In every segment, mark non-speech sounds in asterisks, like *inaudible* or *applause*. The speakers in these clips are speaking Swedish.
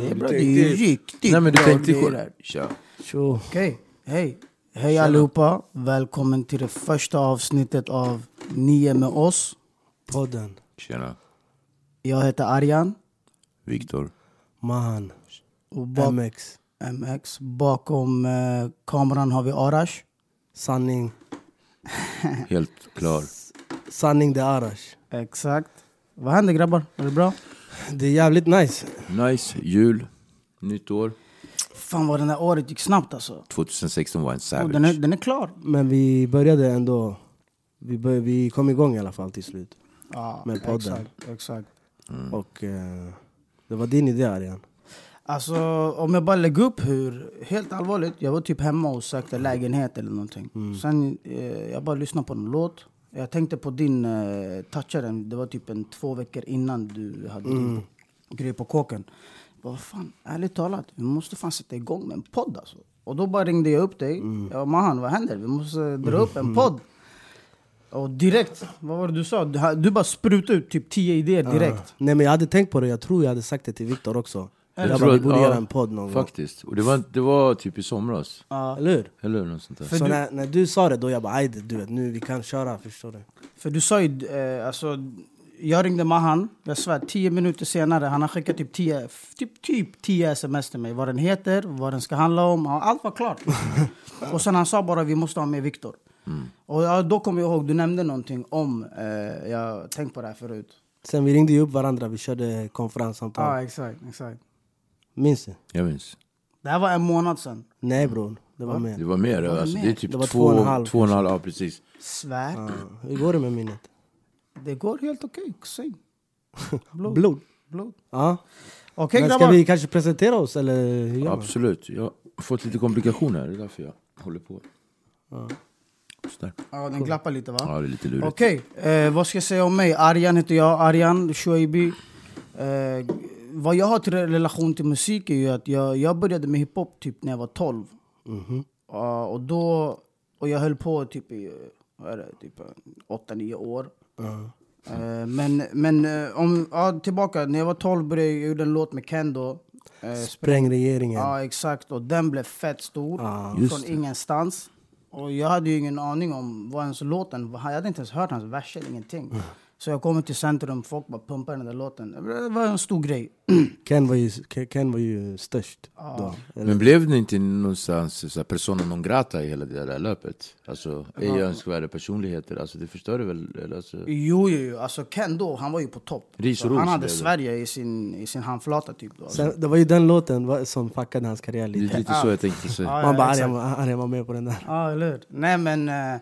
Det är bra, det är ju riktigt Nej men du bra tänkte grejer själv. här. Kör. Så, Okej, hej. Hej allihopa. Välkommen till det första avsnittet av Nio med oss. Podden. Tjena. Jag heter Arjan. Viktor. Mahan. Och bak- MX. MX. Bakom eh, kameran har vi Arash. Sanning. *laughs* Helt klar. Sanning det är Arash. Exakt. Vad händer grabbar? Är det bra? Det är jävligt nice. Nice. Jul. Nytt år. Fan vad det där året gick snabbt alltså. 2016 var en savage. den, är, den är klar. Men vi började ändå... Vi, bör, vi kom igång i alla fall till slut. Ja, Med podden. Exakt, exakt. Och eh, det var din idé Arjan. Alltså om jag bara lägger upp hur, helt allvarligt, jag var typ hemma och sökte lägenhet eller någonting. Sen eh, jag bara lyssnade på en låt. Jag tänkte på din eh, toucha den, det var typ en två veckor innan du hade din grej på kåken. Jag bara, fan, ärligt talat, vi måste fan sätta igång med en podd alltså. Och då bara ringde jag upp dig. Jag bara, Mahan vad händer? Vi måste dra upp en podd. Och direkt, vad var det du sa? Du, du bara sprutade ut typ tio idéer direkt. Nej men jag hade tänkt på det, jag tror jag hade sagt det till Viktor också. Jag Jag tror bara, vi borde ja, göra en podd någon Faktiskt. Och det var, det var typ i somras. gång. Eller hur? Eller hur? Något sånt där. För Så du- när, när du sa det då jag bara aj du vet nu vi kan köra, förstår du? För du sa ju, eh, alltså, jag ringde Mahan, jag svär, tio minuter senare, han har skickat typ tio, typ, typ tio sms till mig. Vad den heter, vad den ska handla om, ja, allt var klart. *laughs* och sen han sa bara vi måste ha med Viktor. Och ja, då kommer jag ihåg, du nämnde någonting om, eh, jag tänkt på det här förut. Sen vi ringde ju upp varandra, vi körde konferenssamtal. Ja, exakt, exakt. Minns du? Jag minns. Det här var en månad sedan. Nej bror, det var mer. Det var mer. det alltså, mer? Det är typ Det var två, två och en halv två och en halv. Ja, precis. Svär. Ja, Hur går det med minnet? Det går helt okej, säg. *laughs* Blod. Blod? Blod. Ja. Okej Men ska grabbar. vi kanske presentera oss eller hur gör man? Absolut. Jag har fått lite komplikationer. Det är därför jag håller på. Sådär. Ja, den glappar lite va? Ja, det är lite lurigt. Okej, eh, vad ska jag säga om mig? Arjan heter jag, Arjan Shoaibi. Eh, vad jag har till relation till musik är ju att jag, jag började med hiphop typ när jag var 12. Ja, och, då, och jag höll på typ i vad är det, typ 8-9 år. Eh, men men eh, om, ja, tillbaka, när jag var 12 började jag göra en låt med Kendo. Eh, Spräng regeringen. Ja, exakt. Och den blev fett stor. Från det. ingenstans. Och jag hade ju ingen aning om vad ens låten var. Jag hade inte ens hört hans verser, ingenting. Så jag kommer till centrum, folk bara pumpar den där låten. Det var en stor grej. *clears throat* Ken, var ju, Ken- var ju störst då. Eller- Men blev det inte någonstans så här, persona non grata i hela det där löpet? Alltså, ej önskvärda personligheter. Alltså, det förstörde väl? Eller, alltså, Jo, jo, jo. Alltså Ken då, han var ju på topp. Ris och Så han ros hade blev det. Sverige i sin, i sin handflata typ. Då. Sen, det var ju den låten som fuckade hans karriär det är lite. lite så jag tänkte säga. Ja, Man bara. Arjan var- med på den där. Ja, eller hur? Nej, men... Eh,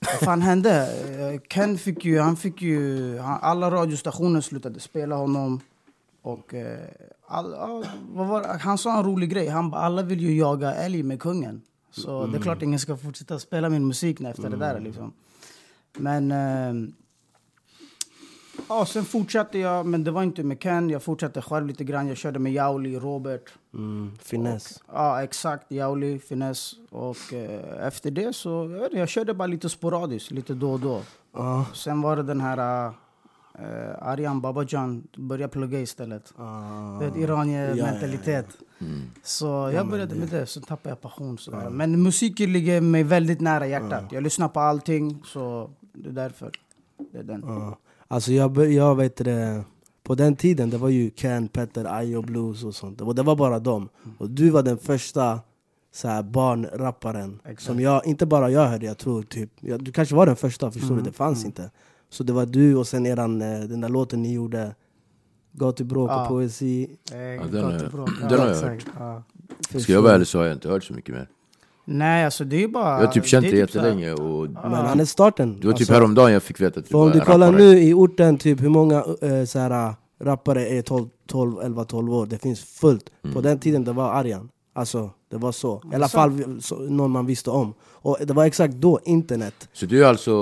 vad fan hände? Eh, Ken fick ju... Han fick ju han, alla radiostationer slutade spela honom. Och... Eh, all, all, han sa en rolig grej. Han bara, alla vill ju jaga älg med kungen. Så det är klart ingen ska fortsätta spela min musik efter det där. Liksom. Men... Eh, ja, sen fortsatte jag, men det var inte med Ken. Jag fortsatte själv lite grann. Jag körde med Jauli, Robert. Mm, finess. Ja, exakt. Jauli, finess. Och eh, efter det så, jag, jag körde bara lite sporadiskt, lite då och då. Ja. Sen var det den här uh, Aryan Babajan, började plugga istället. Ah. Det är iranier-mentalitet. Så jag började med det, så tappade jag passion. Sådär. Men musiken ligger mig väldigt nära hjärtat. Jag lyssnar på allting, så det är därför. Det är den. Ja. Alltså jag, jag vet det, på den tiden det var ju Ken, Petter, Ayo Blues och sånt. Och det var bara dem. Och du var den första så här, barnrapparen. Exakt. Som jag, inte bara jag hörde, jag tror typ. Jag, du kanske var den första, förstår du? Det fanns inte. Så det var du och sen eran, eh, den där låten ni gjorde, Gatubråk Ja. och poesi. Eh, den har jag- den har jag. Ja. Ska jag vara ärlig så har jag inte hört så mycket mer. Nej, alltså det är bara... Jag har typ känt det dig är typ jättelänge och Men han är starten. det var typ Alltså, häromdagen jag fick veta att du För om var du kollar rappare. nu i orten, typ hur många eh, så här, rappare är 12, 12, 11, 12 år? Det finns fullt. Mm. På den tiden det var Arjan. Alltså, det var så. I alla så- fall så, någon man visste om. Och det var exakt då internet. Så du är alltså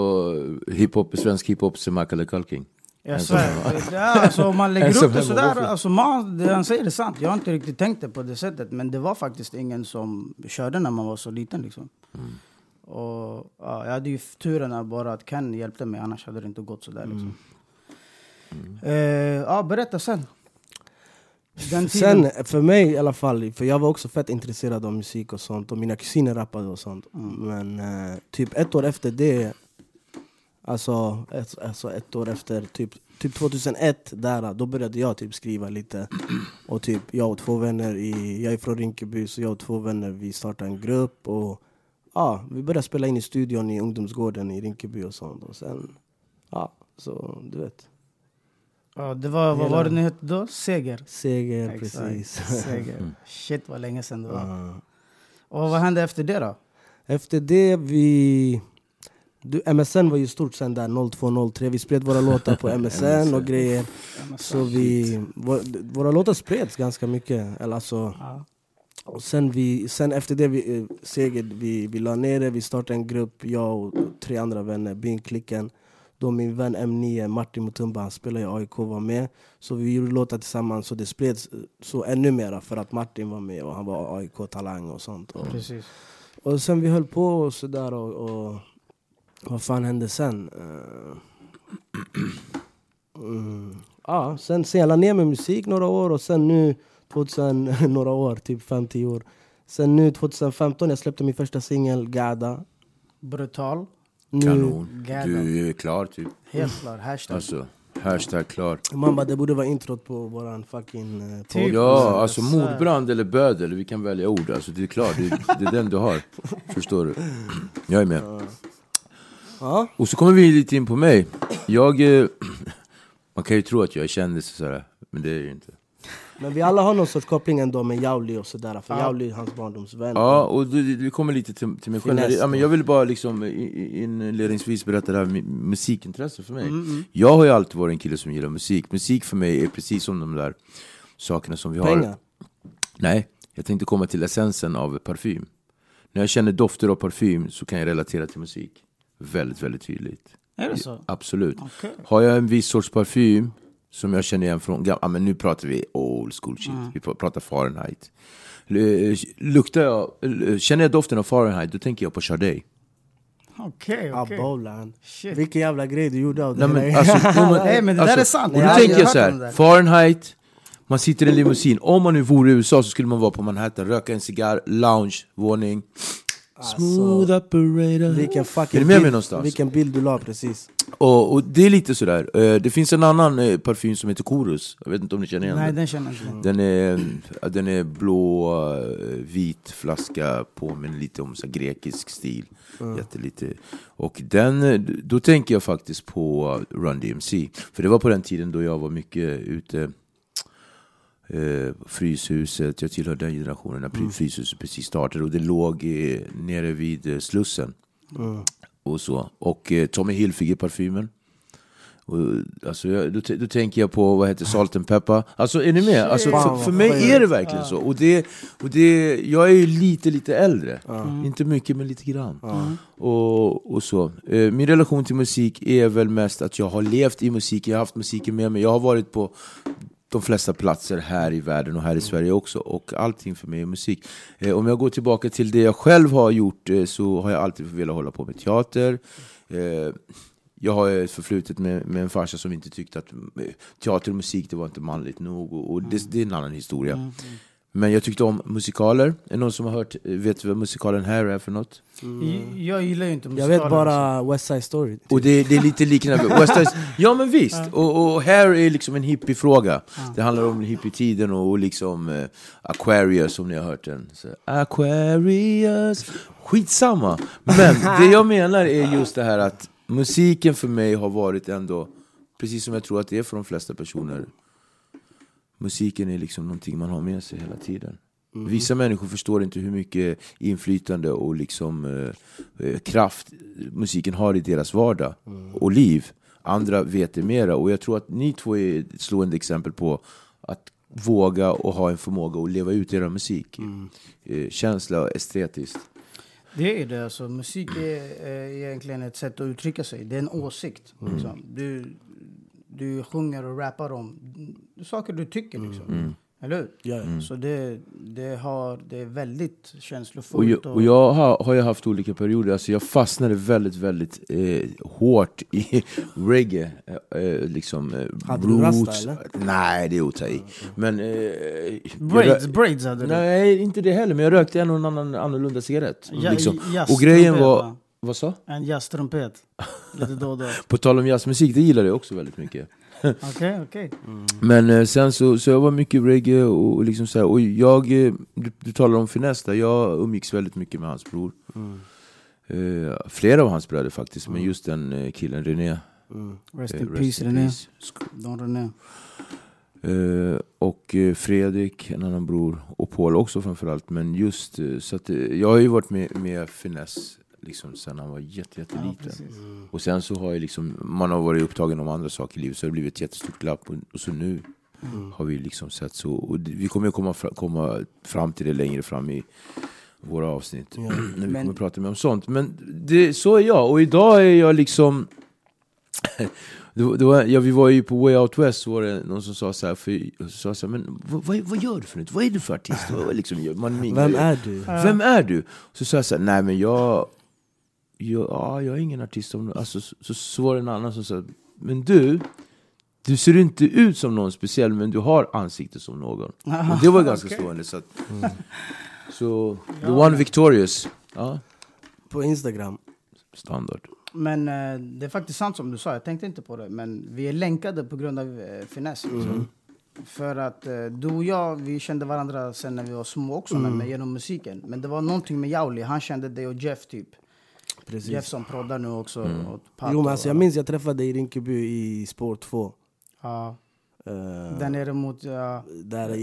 hiphop, svensk hiphop som Michael Culking? Jag svär. *laughs* Ja, alltså, om man lägger upp det sådär, alltså, man, det han säger är sant. Jag har inte riktigt tänkt det på det sättet. Men det var faktiskt ingen som körde när man var så liten. Liksom. Mm. Och, ja, jag hade ju turen bara att Ken hjälpte mig, annars hade det inte gått sådär. Liksom. Mm. Eh, ja, berätta sen. Sen, för mig i alla fall, för jag var också fett intresserad av musik och sånt. Och mina kusiner rappade och sånt. Men eh, typ ett år efter det, alltså ett, alltså ett år efter, typ, typ 2001, där, då började jag typ skriva lite. Och typ jag och två vänner, i, jag är från Rinkeby, så jag och två vänner vi startade en grupp. Och ja, vi började spela in i studion i ungdomsgården i Rinkeby och sånt. Och sen, ja, så du vet. Ja, det var, vad var det ni hette då? Seger? Seger, Exakt, precis. Seger. Shit vad länge sedan det var. Ja. Och vad hände efter det då? Efter det, vi... Du, MSN var ju stort sen där 0203, vi spred våra låtar på *laughs* MSN och grejer. Så vi, vår, våra låtar spreds ganska mycket. Eller alltså, Ja. och sen, vi, sen efter det, vi, eh, Seger, vi, vi la ner det, vi startade en grupp, jag och tre andra vänner, Bynklicken. Då min vän M9, Martin Mutumba, han spelar i AIK, var med. Så vi gjorde låtar tillsammans, så det spreds eh, så ännu mera för att Martin var med och han var AIK-talang och sånt. Och, Precis. och sen vi höll på och sådär och, och vad fan hände sen? Eh, Mm, ja, sen, sen jag la ner med musik några år och sen nu 2000, *laughs* några år, typ 5-10 år. Sen nu 2015 jag släppte min första singel, Gada. Brutal. Nu, Kanon. Gada. Du är klar typ. Helt klar. Hashtag. Alltså, hashtag klar. Man bara, det borde vara introt på våran fucking eh. Typ. Ja, alltså Så här. mordbrand eller bödel, vi kan välja ord. Alltså, det är klart, det, det är den du har. *laughs* Förstår du? Jag är med. Ja, Och så kommer vi lite in på mig. Jag... Eh, *clears throat* man kan ju tro att jag är kändis och sådär, men det är jag ju inte. men vi alla har någon sorts koppling ändå med Jauli och sådär. För Ja. Jauli är hans barndomsvän. Ja, och det, kommer lite till, till mig själv. Ja, men jag vill bara liksom inledningsvis berätta det här med musikintresse för mig. Jag har ju alltid varit en kille som gillar musik. Musik för mig är precis som de där sakerna som vi har. Pengar. Nej, jag tänkte komma till essensen av parfym. När jag känner dofter av parfym så kan jag relatera till musik. Väldigt, väldigt tydligt. Är det så? Absolut. Okej. Har jag en viss sorts parfym som jag känner igen från, ja, men nu pratar vi old school shit, vi pr- pratar Fahrenheit. L- Luktar jag, känner jag doften av Fahrenheit, då tänker jag på Charday. Okej, okej. Abolan. Shit. Vilken jävla grej du gjorde av Nej, det. men, här. alltså, men, *laughs* Nej, men det där är sant. Och då tänker jag så här. Fahrenheit, man sitter i en limousin, om man nu vore i USA så skulle man vara på Manhattan, röka en cigarr, lounge, våning. Smooth operator. Vilken fucking Är du med mig bild, någonstans? Vilken bild du la precis. Och, och det är lite sådär, Eh, det finns en annan eh, parfym som heter Korus, jag vet inte om ni känner igen Nej, den? den känner jag inte. Den är, den är blå, eh, vit flaska, påminner lite om så grekisk stil. Jättelite. Och den, då tänker jag faktiskt på Run DMC. För det var på den tiden då jag var mycket ute eh, Fryshuset, jag tillhör den generationen när Fryshuset precis startade och det låg eh, nere vid eh, Slussen. Och så. Och eh, Tommy Hilfiger parfymen. Och, alltså, jag, då, då tänker jag på, vad heter Salt and Pepper? Alltså är ni med? Alltså, för, för mig är det verkligen så. Och det, och det, jag är ju lite, lite äldre. Inte mycket, men lite grann. Och, och så. Eh, Min relation till musik är väl mest att jag har levt i musiken, jag har haft musiken med mig. Jag har varit på de flesta platser här i världen och här i Sverige också. Och allting för mig är musik. Eh, om jag går tillbaka till det jag själv har gjort eh, så har jag alltid velat hålla på med teater. Eh, jag har ett förflutet med, med en farsa som inte tyckte att eh, teater och musik det var inte manligt nog. Och, och det, det är en annan historia. Men jag tyckte om musikaler. Är det någon som har hört, vet vad musikalen här är för något? J- Jag gillar ju inte Jag musikaler. vet bara West Side Story. typ. Och det, det är lite liknande. *laughs* West Side, ja men visst, och, och här är liksom en hippiefråga. Det handlar om hippietiden och, och liksom eh, Aquarius om ni har hört den. Så, Aquarius, skitsamma. Men *laughs* det jag menar är just det här att musiken för mig har varit ändå, precis som jag tror att det är för de flesta personer, musiken är liksom någonting man har med sig hela tiden. Vissa människor förstår inte hur mycket inflytande och liksom, eh, eh, kraft musiken har i deras vardag och liv. Andra vet det mera. Och jag tror att ni två är ett slående exempel på att våga och ha en förmåga att leva ut er musik. Eh, känsla och estetiskt. Det är det. Alltså, musik är eh, egentligen ett sätt att uttrycka sig. Det är en åsikt. Liksom. Du, du sjunger och rappar om saker du tycker. Liksom. Eller hur? Ja, ja. Så det, det, har, det är väldigt Och känslofullt. jag, och jag har, har ju haft olika perioder, alltså jag fastnade väldigt, väldigt eh, hårt i *laughs* reggae. Eh, eh, liksom, eh, Hade du rasta, eller? Nej, det är att i. Men... Eh, braids, jag, braids hade du. nej, inte det heller, men jag rökte en och en annan annorlunda cigarett. Ja, liksom. Och grejen var... va? Vad sa? En jazztrumpet. Lite då och då. *laughs* På tal om jazzmusik, det gillade jag också väldigt mycket. *laughs* Okej, okej. Men eh, sen så, så jag var mycket reggae och, liksom så här, och jag, eh, du, du talar om Finesse där, jag umgicks väldigt mycket med hans bror. Eh, flera av hans bröder faktiskt, men just den killen René. Rest eh, in peace René. peace. Don René. Eh, och Fredrik, en annan bror, och Paul också framförallt. Men just, så att, jag har ju varit med, med Finesse liksom, sen han var jätte, jätteliten. och sen så har jag liksom, man har varit upptagen om andra saker i livet, så det har blivit ett jättestort glapp. Och, och så nu har vi liksom sett så, och vi kommer ju komma, komma fram till det längre fram i våra avsnitt. *clears throat* när vi Men- kommer prata mer om sånt. Men det, så är jag, och idag är jag liksom *clears throat* det, var- det var, ja, vi var ju på Way Out West, så var det någon som sa så här, för, sa så här men vad, vad, gör du för något? Vad är du för artist? Vad, liksom, man minglar Vem är du? Vem är du? Så sa jag så här, nej men jag, ja, jag är ingen artist. Om, alltså, så, så, så var det en annan som sa, men du, du ser inte ut som någon speciell men du har ansikte som någon. *laughs* Och det var ganska okej. slående. Så, att, så the one victorious. Ja, På Instagram. standard. Men eh, det är faktiskt sant som du sa, jag tänkte inte på det. Men vi är länkade på grund av eh, finess. Liksom. För att eh, du och jag, vi kände varandra sen när vi var små också, men med, genom musiken. Men det var någonting med Jauli, han kände dig och Jeff typ. Precis. Jeff som proddar nu också. Och Pato Jo men alltså, jag minns jag träffade dig i Rinkeby i spår 2. Ja, Uh, där nere mot... Ja, där, i,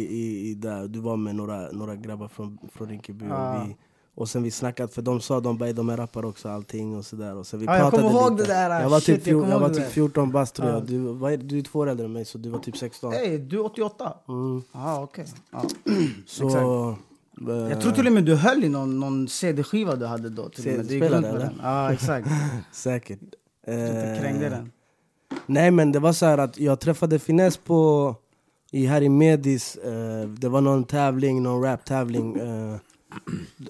i, där du var med några, några grabbar från, från Rinkeby. Ja. Och, vi, och sen vi snackat, för de sa de bara de är rappare också allting och sådär. Och sen vi Ja, jag pratade kommer ihåg lite. det där, Jag var shit, typ, jag jag var typ det. 14 bast tror Ja. jag. Du, vad är, du är två år äldre än mig så du var typ 16. Hej, du är 88? Mm. Ja, okej. Ja. *clears throat* Så, Jag tror till och med du höll i någon, någon CD-skiva du hade då. Till med. Du gick CD-spelare, runt med eller? den. Ja, *laughs* exakt. Säkert. Du Eh, krängde den. Nej men det var så här att jag träffade Finess på i, här i Medis, eh, det var någon tävling, någon rap-tävling eh,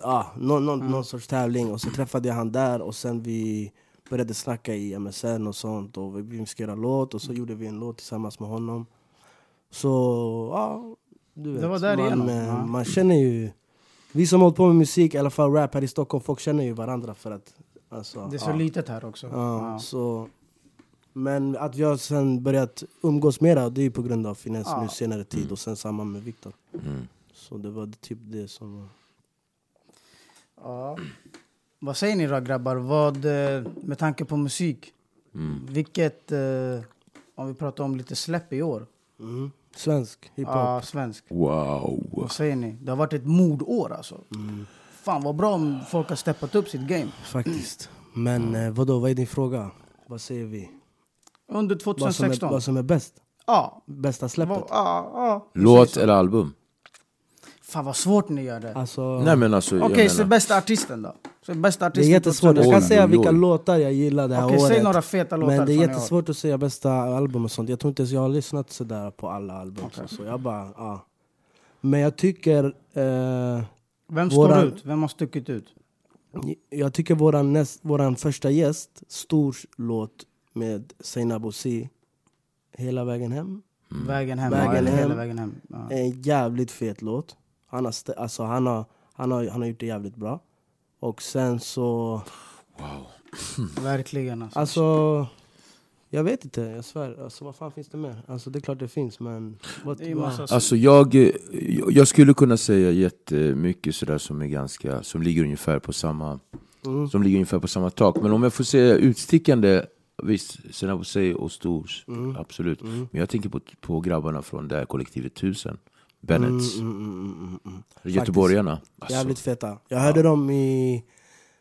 ah, någon, någon, någon sorts tävling och så träffade jag han där och sen vi började snacka i MSN och sånt och vi ska göra låt och så gjorde vi en låt tillsammans med honom Så ja, du vet, Det var där man, igenom, eh, man känner ju Vi som har hållit på med musik, i alla fall rap här i Stockholm, folk känner ju varandra för att alltså, Det är så ja. litet här också. Ja, Ja. Så, men att jag sen börjat umgås mera, det är ju på grund av finess Ja. nu senare tid och sen samma med Viktor. Mm. Så det var typ det som var... Ja. Vad säger ni då grabbar? Vad, eh, med tanke på musik, Mm. vilket, eh, om vi pratar om lite släpp i år, Mm. Svensk hiphop. ja, svensk. Wow. Vad säger ni? Det har varit ett mordår alltså. Mm. Fan vad bra om folk har steppat upp sitt game. Faktiskt. Men eh, vadå, vad är din fråga? Vad säger vi? Under Vad som, är, 2016. vad som är bäst? Ja. Bästa släppet? Ja, ja. Låt eller album? Fan vad svårt ni gör det. Alltså, Nej men alltså, jag Okej, så menar, bästa artisten då? Så bästa det är artisten jättesvårt. Jag 2016. kan säga vilka låtar jag gillar det här Okej, året. säg några feta låtar Men det är jättesvårt att säga bästa album och sånt. Jag tror inte ens jag har lyssnat sådär på alla album. Okej. Så jag bara, ja. Men jag tycker... Eh, Vem Våran- står ut? Vem har stuckit ut? jag tycker våran, näst, våran första gäst, stor låt med Seinabo Bosi, Hela vägen hem. Vägen hem. Vägen ja, eller hela hem. vägen hem. Ja. En jävligt fet låt. Han har, alltså, han, har, han, har, han har gjort det jävligt bra. Och sen så... *clears throat* Verkligen alltså. Alltså... Jag vet inte, jag svär. Alltså, vad fan finns det mer? Alltså, det är klart det finns, men... Vad, Det massa- Alltså jag, eh, jag skulle kunna säga jättemycket sådär som är ganska, som ligger ungefär på samma Mm. Som ligger ungefär på samma tak. Men om jag får säga utstickande, visst, Senabo Sey och Stors, Mm. absolut. Men jag tänker på, på grabbarna från det här kollektivet Tusen, Bennets, Mm, mm, mm, mm, mm. göteborgarna. Alltså, Jävligt feta. Jag hörde dem i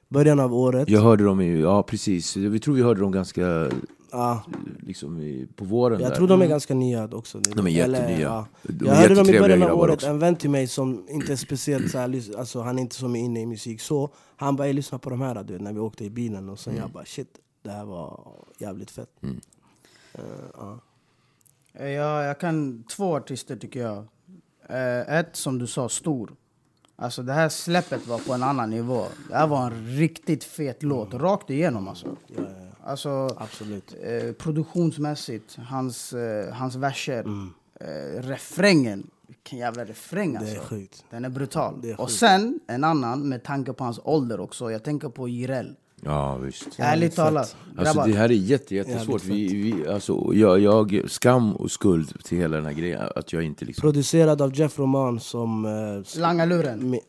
början av året. jag hörde dem i, ja precis, vi tror vi hörde dem ganska Ja, liksom i, på våren jag där. tror de är ganska nya också. De är jättenya. ja. De Jag är hörde dem i början av året, också. en vän till mig som inte är speciellt så här, alltså, han är inte som är inne i musik så Han bara "Jag lyssnar på de här du vet, när vi åkte i bilen och sen jag bara shit, det här var jävligt fett Mm. Eh, ja. Eh, Ja, jag kan två artister tycker jag. Eh, ett som du sa, Stor. Alltså det här släppet var på en annan nivå. Det här var en riktigt fet låt, rakt igenom alltså. Ja, ja. Alltså Absolut eh, produktionsmässigt, hans, eh, hans verser, Mm. eh, refrängen. Vilken jävla refräng Det alltså. är sjukt Den är brutal. Det är och sen en annan med tanke på hans ålder också. Jag tänker på Jireel. Ja visst. Ärligt talat, Alltså det här är jätte, jättesvårt. Vi, vi, alltså, jag, jag, skam och skuld till hela den här grejen. Att jag inte liksom... Producerad av Jeff Roman som eh, Langaluren. eh,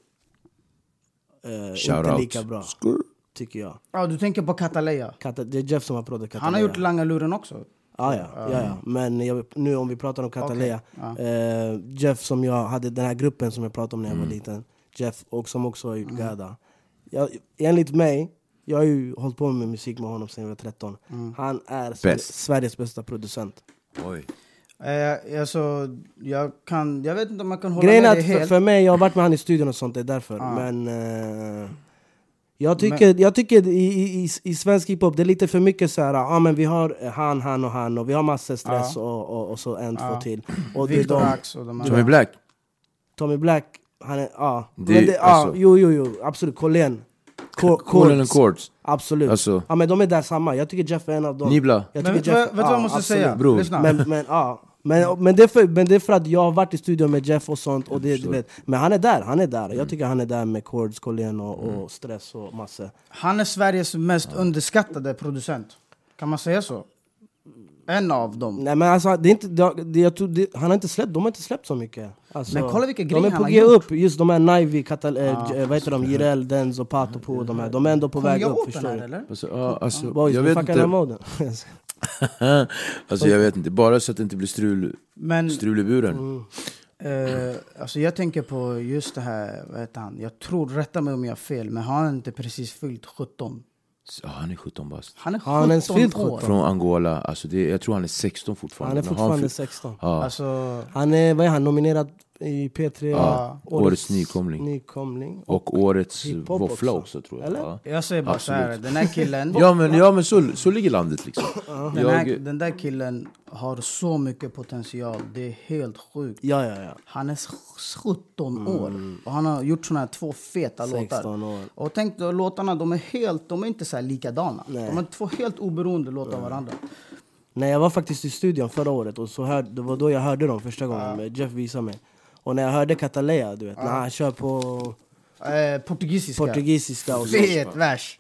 Shout inte out. lika bra, Skur. tycker jag Ja, du tänker på Kataleya. Kata, Det är Jeff som har producerat Han har gjort Langaluren också. Ja, ja, ja, ja. Men jag, nu om vi pratar om Catalea Okej, eh, Jeff som jag hade, den här gruppen som jag pratade om när jag var liten Jeff, och som också har gjort Gada jag, Enligt mig, jag har ju hållit på med musik med honom sedan jag var 13 Han är Bäst. Sveriges bästa producent Oj. Eh, alltså, jag, kan, jag vet inte om man kan hålla Grejen med att dig för, helt. för mig, jag har varit med han i studion och sånt, det är därför Ja. Men eh, jag tycker, jag tycker i, i, i, i svensk hiphop, det är lite för mycket så här, ja men vi har han, han och han och vi har massor stress Ja. och, och, och så en, Ja. två till och det är Victor de- Ax och de Tommy andra. Black? Tommy Black, han är, ja. Det- men det, alltså- jo, jo, jo, absolut. Colén. Chords. and Chords? Absolut. Alltså- ja, men de är där samma. Jag tycker Jeff är en av dem. Nibla? Jag Men vet du vad- vet du vad jag måste absolut. säga? Lyssna. Men, men, ja. Men, men, det är för, men det är för att jag har varit i studion med Jeff och sånt. Och det, du vet. Men han är där, han är där. Jag tycker han är där med Chords, Colén och, och Stress och massor. Han är Sveriges mest underskattade producent. Kan man säga så? En av dem. Nej men alltså, det är inte, det, jag tror, det, han har inte släppt, de har inte släppt så mycket. Alltså, Men kolla vilka de grejer är han på har G gjort. upp, just de här Nivey, Katal, eh, Ja. J- vad heter de, Jireel, Denz och Pato på de här. De är ändå på Kom väg upp, förstår här du? eller? Alltså, ja, alltså, Boys, jag vet inte. moden. *laughs* alltså jag vet inte, bara så att det inte blir strul, Men strul i buren. eh, alltså jag tänker på just det här, vad heter han? Jag tror, rätta mig om jag har fel, men har han inte precis fyllt 17? Ja, han är 17 bast. Han är 17 Har han ens fyllt år. 17? Från Angola, alltså det, jag tror han är 16 fortfarande. Han är fortfarande fyllt- 16. Ja, Alltså, Han är, vad är han, nominerad i P3? Ja, årets nykomling. nykomling. och årets Hiphop våffla också. också, tror jag. Eller? Ja. jag säger bara så här, Absolut. den här killen, *laughs* Ja men, ja, men så, så ligger landet liksom. *laughs* den, här, Jag, den där killen har så mycket potential, det är helt sjukt. Ja, ja, ja. Han är s- 17 år och han har gjort såna här två feta 16 låtar. år. Och tänk då, låtarna de är helt, de är inte så här likadana. Nej. De är två helt oberoende låtar av varandra. Nej, jag var faktiskt i studion förra året och så hör, det var då jag hörde dem första gången. Jeff visade mig. Och när jag hörde Catalea, du vet, när han kör på Eh, portugisiska. portugisiska och så. Fet vers.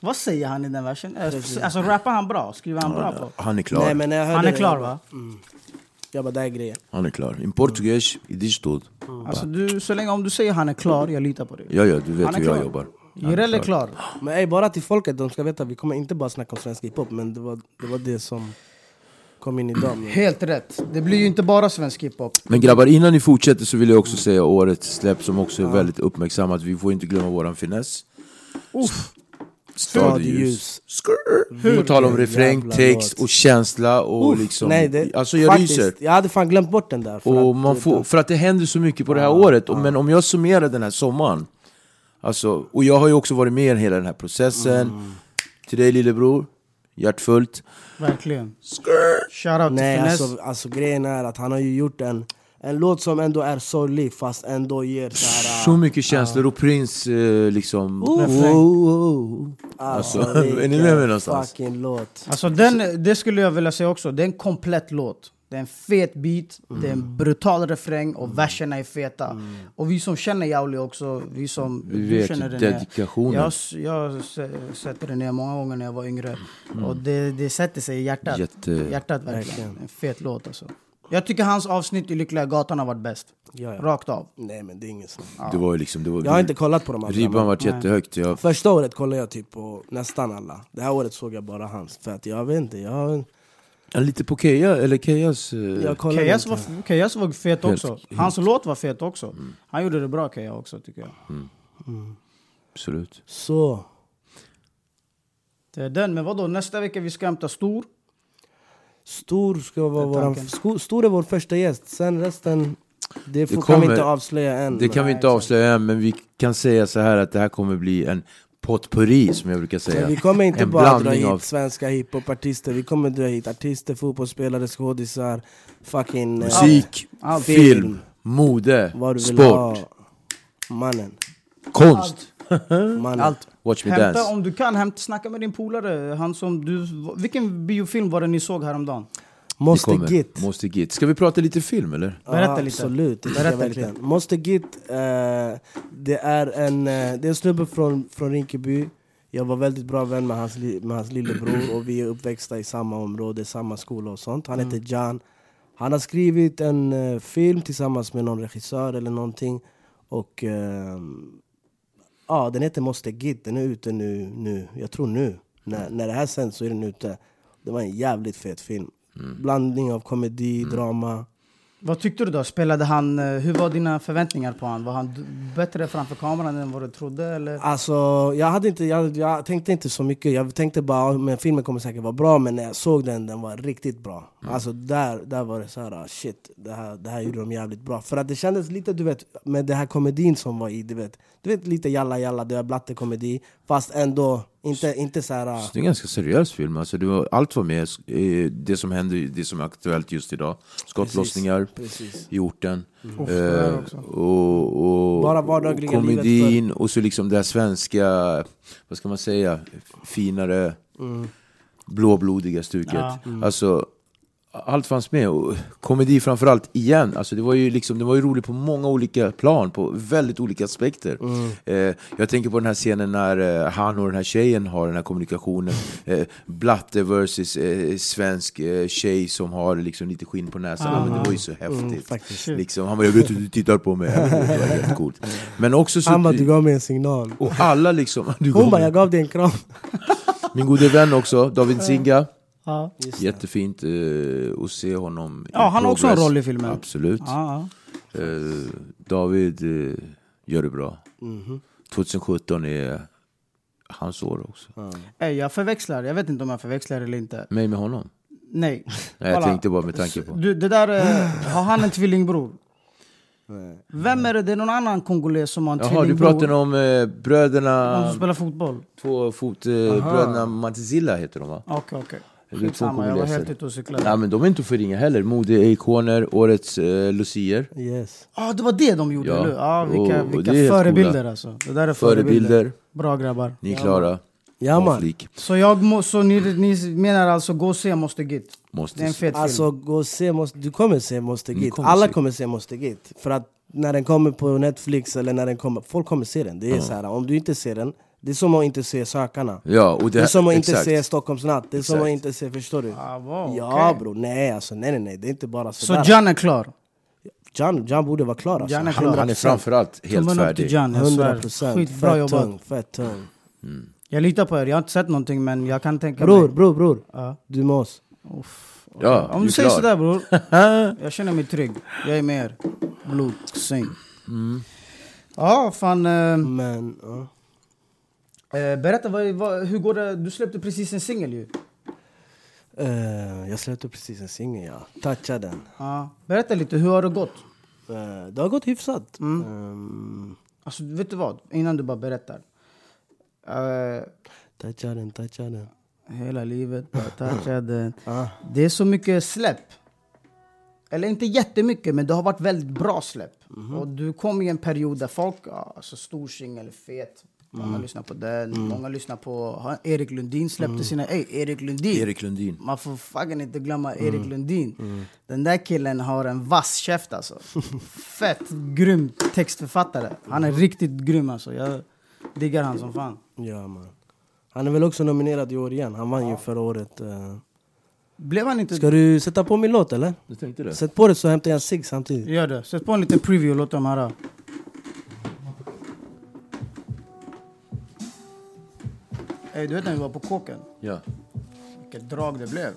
Vad säger han i den versen? Eh, Alltså rappar han bra? Skriver han bra på? Han är klar. Nej, men när jag hörde Han är det, klar bara- va? Jag bara, det här är grejer. Han är klar. In português e diz tudo. Alltså du, så länge om du säger han är klar, jag litar på dig. Ja, ja, du vet Han är hur jag klar. jobbar. Jireel är klar. Men ey, bara till folket, de ska veta, vi kommer inte bara snacka om svensk hiphop, men det var, det var det som kom in idag. Men, Helt rätt. Det blir ju inte bara svensk hiphop. Men grabbar, innan ni fortsätter så vill jag också säga årets släpp som också är väldigt uppmärksammat. Vi får inte glömma våran finess. Uff. Stadljus. Skrr. På tal om refräng, text och känsla och Uff, liksom... nej, det, alltså jag faktiskt, ryser. Jag hade fan glömt bort den där. för Och att, man får, för att det händer så mycket på det här året, och, men om jag summerar den här sommaren alltså, Och jag har ju också varit med i hela den här processen Mm. Till dig lillebror, hjärtfullt Verkligen. Shoutout till Nej, Finess. alltså, alltså grejen är att han har ju gjort en, en låt som ändå är sorglig fast ändå ger såhär... Så mycket känslor och prins eh, liksom Refräng. oh, oh. Alltså, Alltså, *laughs* är ni vilken med mig någonstans? Fucking låt. Alltså den, det skulle jag vilja säga också, det är en komplett låt. Det är en fet beat, det är en brutal refräng och verserna är feta. Och vi som känner Jauli också, vi som... Vi vet känner René. dedikationen. Jag, jag se- sett René många gånger när jag var yngre. Och det, det sätter sig i hjärtat. Jätte- Hjärtat verkligen. En fet låt alltså. Jag tycker hans avsnitt i Lyckliga Gatan har varit bäst. Ja, ja. Rakt av. Nej men det är inget. Det var ju liksom, det var, Jag har inte kollat på de andra. Ribban vart jättehögt jag, Första året kollade jag typ på nästan alla. Det här året såg jag bara hans. För att jag vet inte, jag, ja, Lite på Keja, eller Kejas eh, jag var, Keyas var fet Helt- också. Hans låt var fet också. Han gjorde det bra Keja också tycker jag. Absolut Så, Det är den, men vadå? Nästa vecka vi ska hämta stor. Stor ska vara Det. Sko- Stor är vår första gäst, sen resten det, får, kan kommer- vi inte avslöja än. Det kan vi inte avslöja än, men vi kan säga så här att det här kommer bli en potpurri som jag brukar säga Men vi kommer inte En bara dra blandning hit av- svenska hiphopartister, vi kommer dra hit artister, fotbollsspelare, skådisar, fucking... eh, Musik, Allt. film, mode, vad du vill sport, ha. Mannen. konst Mannen. Allt. Watch me Hämta dance om du kan, hämta, snacka med din polare. Han som du, vilken biofilm var det ni såg häromdagen? Måste kommer. git. Måste git. Ska vi prata lite film eller? Berätta lite. Absolut, det Berätta jag verkligen. Måste git, eh, det, är en, eh, det är en snubbe från, från Rinkeby. Jag var väldigt bra vän med hans, med hans lillebror och vi är uppväxta i samma område, samma skola och sånt. Han heter Jan. Han har skrivit en eh, film tillsammans med någon regissör eller någonting Och ehm, ja, den heter Måste git, den är ute nu, nu. Jag tror nu. När, när det här sänds så är den ute. Det var en jävligt fet film Blandning av komedi, drama Vad tyckte du då? Spelade han, eh, hur var dina förväntningar på han? Var han bättre framför kameran än vad du trodde? Eller? Alltså, jag, hade inte, jag, jag tänkte inte så mycket, jag tänkte bara att men filmen kommer säkert vara bra Men när jag såg den, den var riktigt bra Alltså där, där var det så här, ah, shit, det här, det här gjorde de jävligt bra För att det kändes lite, du vet, med det här komedin som var i, du vet Du vet lite jalla jalla, det är blatte-komedi Fast ändå inte, inte så här... ah, Det är en ganska seriös film, alltså det var, allt var med, det som händer, det som är aktuellt just idag Skottlossningar Precis. i orten eh, också. och, och, Bara vardagliga och komedin och så liksom det här svenska, vad ska man säga, finare blåblodiga stuket Ja. Alltså allt fanns med, och komedi framförallt igen, alltså det var ju liksom, det var ju roligt på många olika plan, på väldigt olika aspekter. Eh, Jag tänker på den här scenen när eh, han och den här tjejen har den här kommunikationen. *laughs* Eh, Blatte versus eh, svensk eh, tjej som har liksom lite skinn på näsan, ja, men det var ju så häftigt. Mm, liksom, Han bara 'Jag vet hur du tittar på mig' Det var helt coolt. *laughs* Men också så, Han bara, du gav mig en signal. Och alla liksom, *laughs* du Hon bara, jag gav dig en kram. Min gode vän också, David Singa Ja. Jättefint eh, att se honom i Ja, han har också en roll i filmen. Absolut. Ja, ja. Eh, David eh, gör det bra. Mhm. 2017 är hans år också. Ey, jag förväxlar, jag vet inte om jag förväxlar eller inte. Mig med honom? Nej. *laughs* Nej, jag Kolla. tänkte bara med tanke på... Du, det där, eh, *gasps* har han en tvillingbror? Vem är det? Det är någon annan kongoles som har en Jaha, du tvillingbror. pratar om eh, De bröderna... som spelar fotboll? Två fot... Eh, bröderna Mantizilla heter de va? Okej, okej. Det är två Skitsamma, jag var helt ute och cyklade. Ja, men de är inte att förringa heller. Modeikoner, årets eh, lucier. Yes Ah, det var det de gjorde, Ja, eller hur? Ah, vilka och- och vilka det är förebilder alltså. Det där är förebilder. Förebilder. Bra grabbar. Ni är klara. Ja man flik. Så, jag må, så ni, ni menar alltså gå och se Måste Git? Måste Det är en fet Alltså film. gå och se, måste, du kommer se Måste Ni Git, kommer alla se. kommer se Måste Git För att när den kommer på Netflix eller när den kommer, folk kommer se den Det är så här, om du inte ser den, det är som att inte se Sökarna Ja, och det, Det är som att inte exakt. se Stockholms natt, det är som Exakt. att inte se, förstår du? Ah, wow, Ja okej. bro, nej alltså nej nej nej, det är inte bara Så sådär Jan är klar? Jan, Jan borde vara klar alltså, Jan är klar. Han är framförallt helt Tummen upp färdig. till Jan, jag svär. 100% Skitbra fett jobbat. tung, fett tung Jag litar på er, jag har inte sett någonting men jag kan tänka Bror, mig... bror, bror, Ja. du med oss Ja, Om du säger klar. sådär bror, *laughs* jag känner mig trygg. Jag är med er. Blod, sing. Mm. Ja, fan... Eh, Men, ja. Eh, berätta, vad, vad, hur går det? Du släppte precis en singel ju. Eh, jag släppte precis en singel, ja. Toucha den. Ja. Berätta lite, hur har det gått? Eh, det har gått hyfsat. Ehm, Alltså, vet du vad? Innan du bara berättar. Eh, toucha den, toucha den. hela livet, bara toucha *clears throat* den. Ah. Det är så mycket släpp. Eller inte jättemycket, men det har varit väldigt bra släpp. Och du kom i en period där folk, alltså stor singel, fet. Många lyssnar på den, många lyssnar på... Erik Lundin släppte sina... Ey, Erik Lundin! Erik Lundin. Man får fucking inte glömma Erik Lundin. Den där killen har en vass käft alltså. *laughs* Fett grym textförfattare. Han är riktigt grym alltså. Jag diggar han som fan. Ja, man. Han är väl också nominerad i år igen. Han vann ju förra året. eh. Blev han inte... Ska du sätta på min låt eller? Du tänkte det? Sätt på det så hämtar jag en cigg samtidigt. Gör det. Sätt på en liten preview och låt dem höra. Hey, du vet när vi var på kåken? Ja. Vilket drag det blev.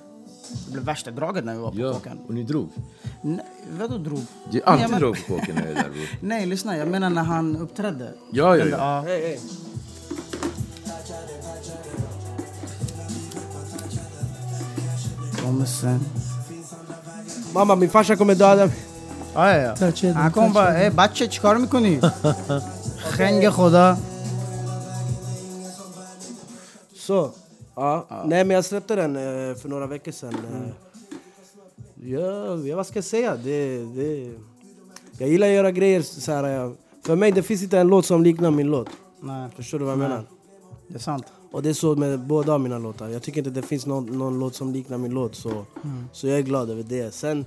Det blev värsta draget när vi var på ja. kåken. Och ni drog? Vadå drog? Det är alltid Nej, men... drag på kåken när jag är där bror. *laughs* Nej, lyssna. Jag menar när han uppträdde. Ja, ja, ja. Ah, hey, hey. Mamma, min farsa kommer döda mig. Han kommer bara, hey, bacce, chikar mikuni? *laughs* Skänke khuda. Så. Ja. Nej men jag släppte den eh, för några veckor sedan. eh. Ja, ja, vad ska jag säga? Det, det, jag gillar att göra grejer så här. Jag, för mig det finns inte en låt som liknar min låt. Nej, Förstår du vad jag menar? det är sant. Och det är så med båda mina låtar. Jag tycker inte det finns någon, någon låt som liknar min låt. Så, så jag är glad över det. Sen,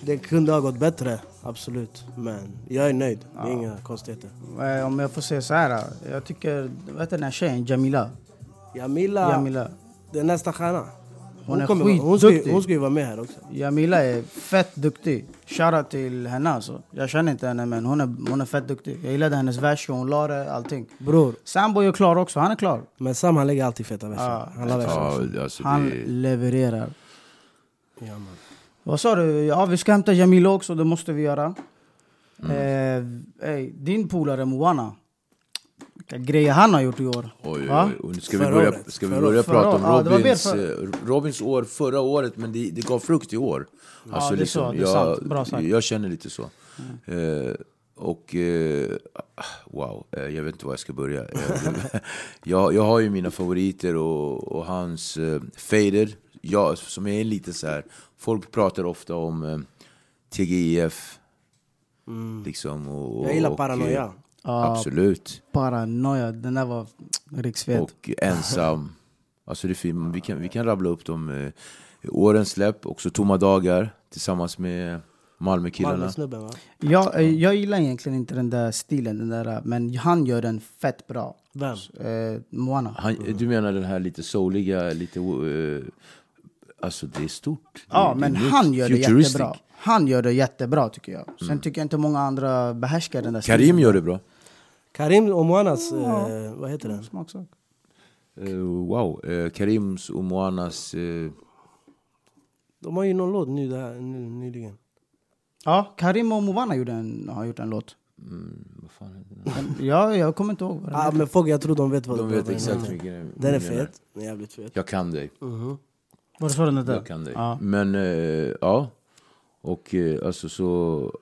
det kunde ha gått bättre, absolut. Men jag är nöjd. Det är inga konstigheter. Eh, Om jag får säga så här. Jag tycker, vet du den här tjejen, Jamila? Jamila, Jamila. det är nästa stjärna. Hon är hon, ska, skitduktig. hon ska ju vara med här också. Jamila är fett duktig. Shoutout till henne alltså. Jag känner inte henne men hon är, hon är fett duktig. Jag gillade hennes vers, hon la det, allting. Bror, Sambo är klar också, han är klar. men Sam han lägger alltid feta verser. Ja. han. Ja, alltså Han det... levererar. Ja, man. Vad sa du? Ja, vi ska hämta Jamila också, det måste vi göra. Mm. Eh, ey, din polare Moana. Grejer han har gjort i år. Oj, oj, oj. Och nu ska vi Förra börja, ska vi börja förra prata om. Ja, Robins, för- eh, Robins år förra året, men det, det gav frukt i år. Alltså, det är så, det är jag, sant. Bra sagt. jag känner lite så. Eh, och eh, wow, eh, jag vet inte var jag ska börja. *laughs* Jag, jag har ju mina favoriter och, och hans Faded, jag, som är lite så här. folk pratar ofta om TGIF. Liksom, och, Mm. Jag gillar och, paranoia. Eh, Absolut. Paranoia, den där var riksfet. Och ensam. Alltså det är fint. Vi, kan, vi kan rabbla upp de eh, årens släpp. Också Tomma dagar tillsammans med Malmökillarna. Malmö-snubben va? Jag, eh, jag gillar egentligen inte den där stilen, den där, men han gör den fett bra. Vem? Eh, Moana. Han, du menar den här lite souliga, lite... eh, alltså det är stort. Ja, det, men det han gör det jättebra. Han gör det jättebra tycker jag. Sen tycker jag inte många andra behärskar den där Karim stilen. gör det bra. Karim och Moanas, eh, vad heter den? Smaksak. Eh, wow. Eh, Karims och Moanas... eh, De har ju någon låt nu, där, nyligen. Ja, Karim och gjorde en, har gjort en låt. mm, vad fan heter den? Ja, jag kommer inte ihåg vad den Ah, men folk, jag tror de vet vad De vet exakt menar. vilken Den är fet. Den är jävligt fet. Jag kan dig. Var det så den hette? Jag kan dig. Ja. Men eh, ja, och eh, alltså så...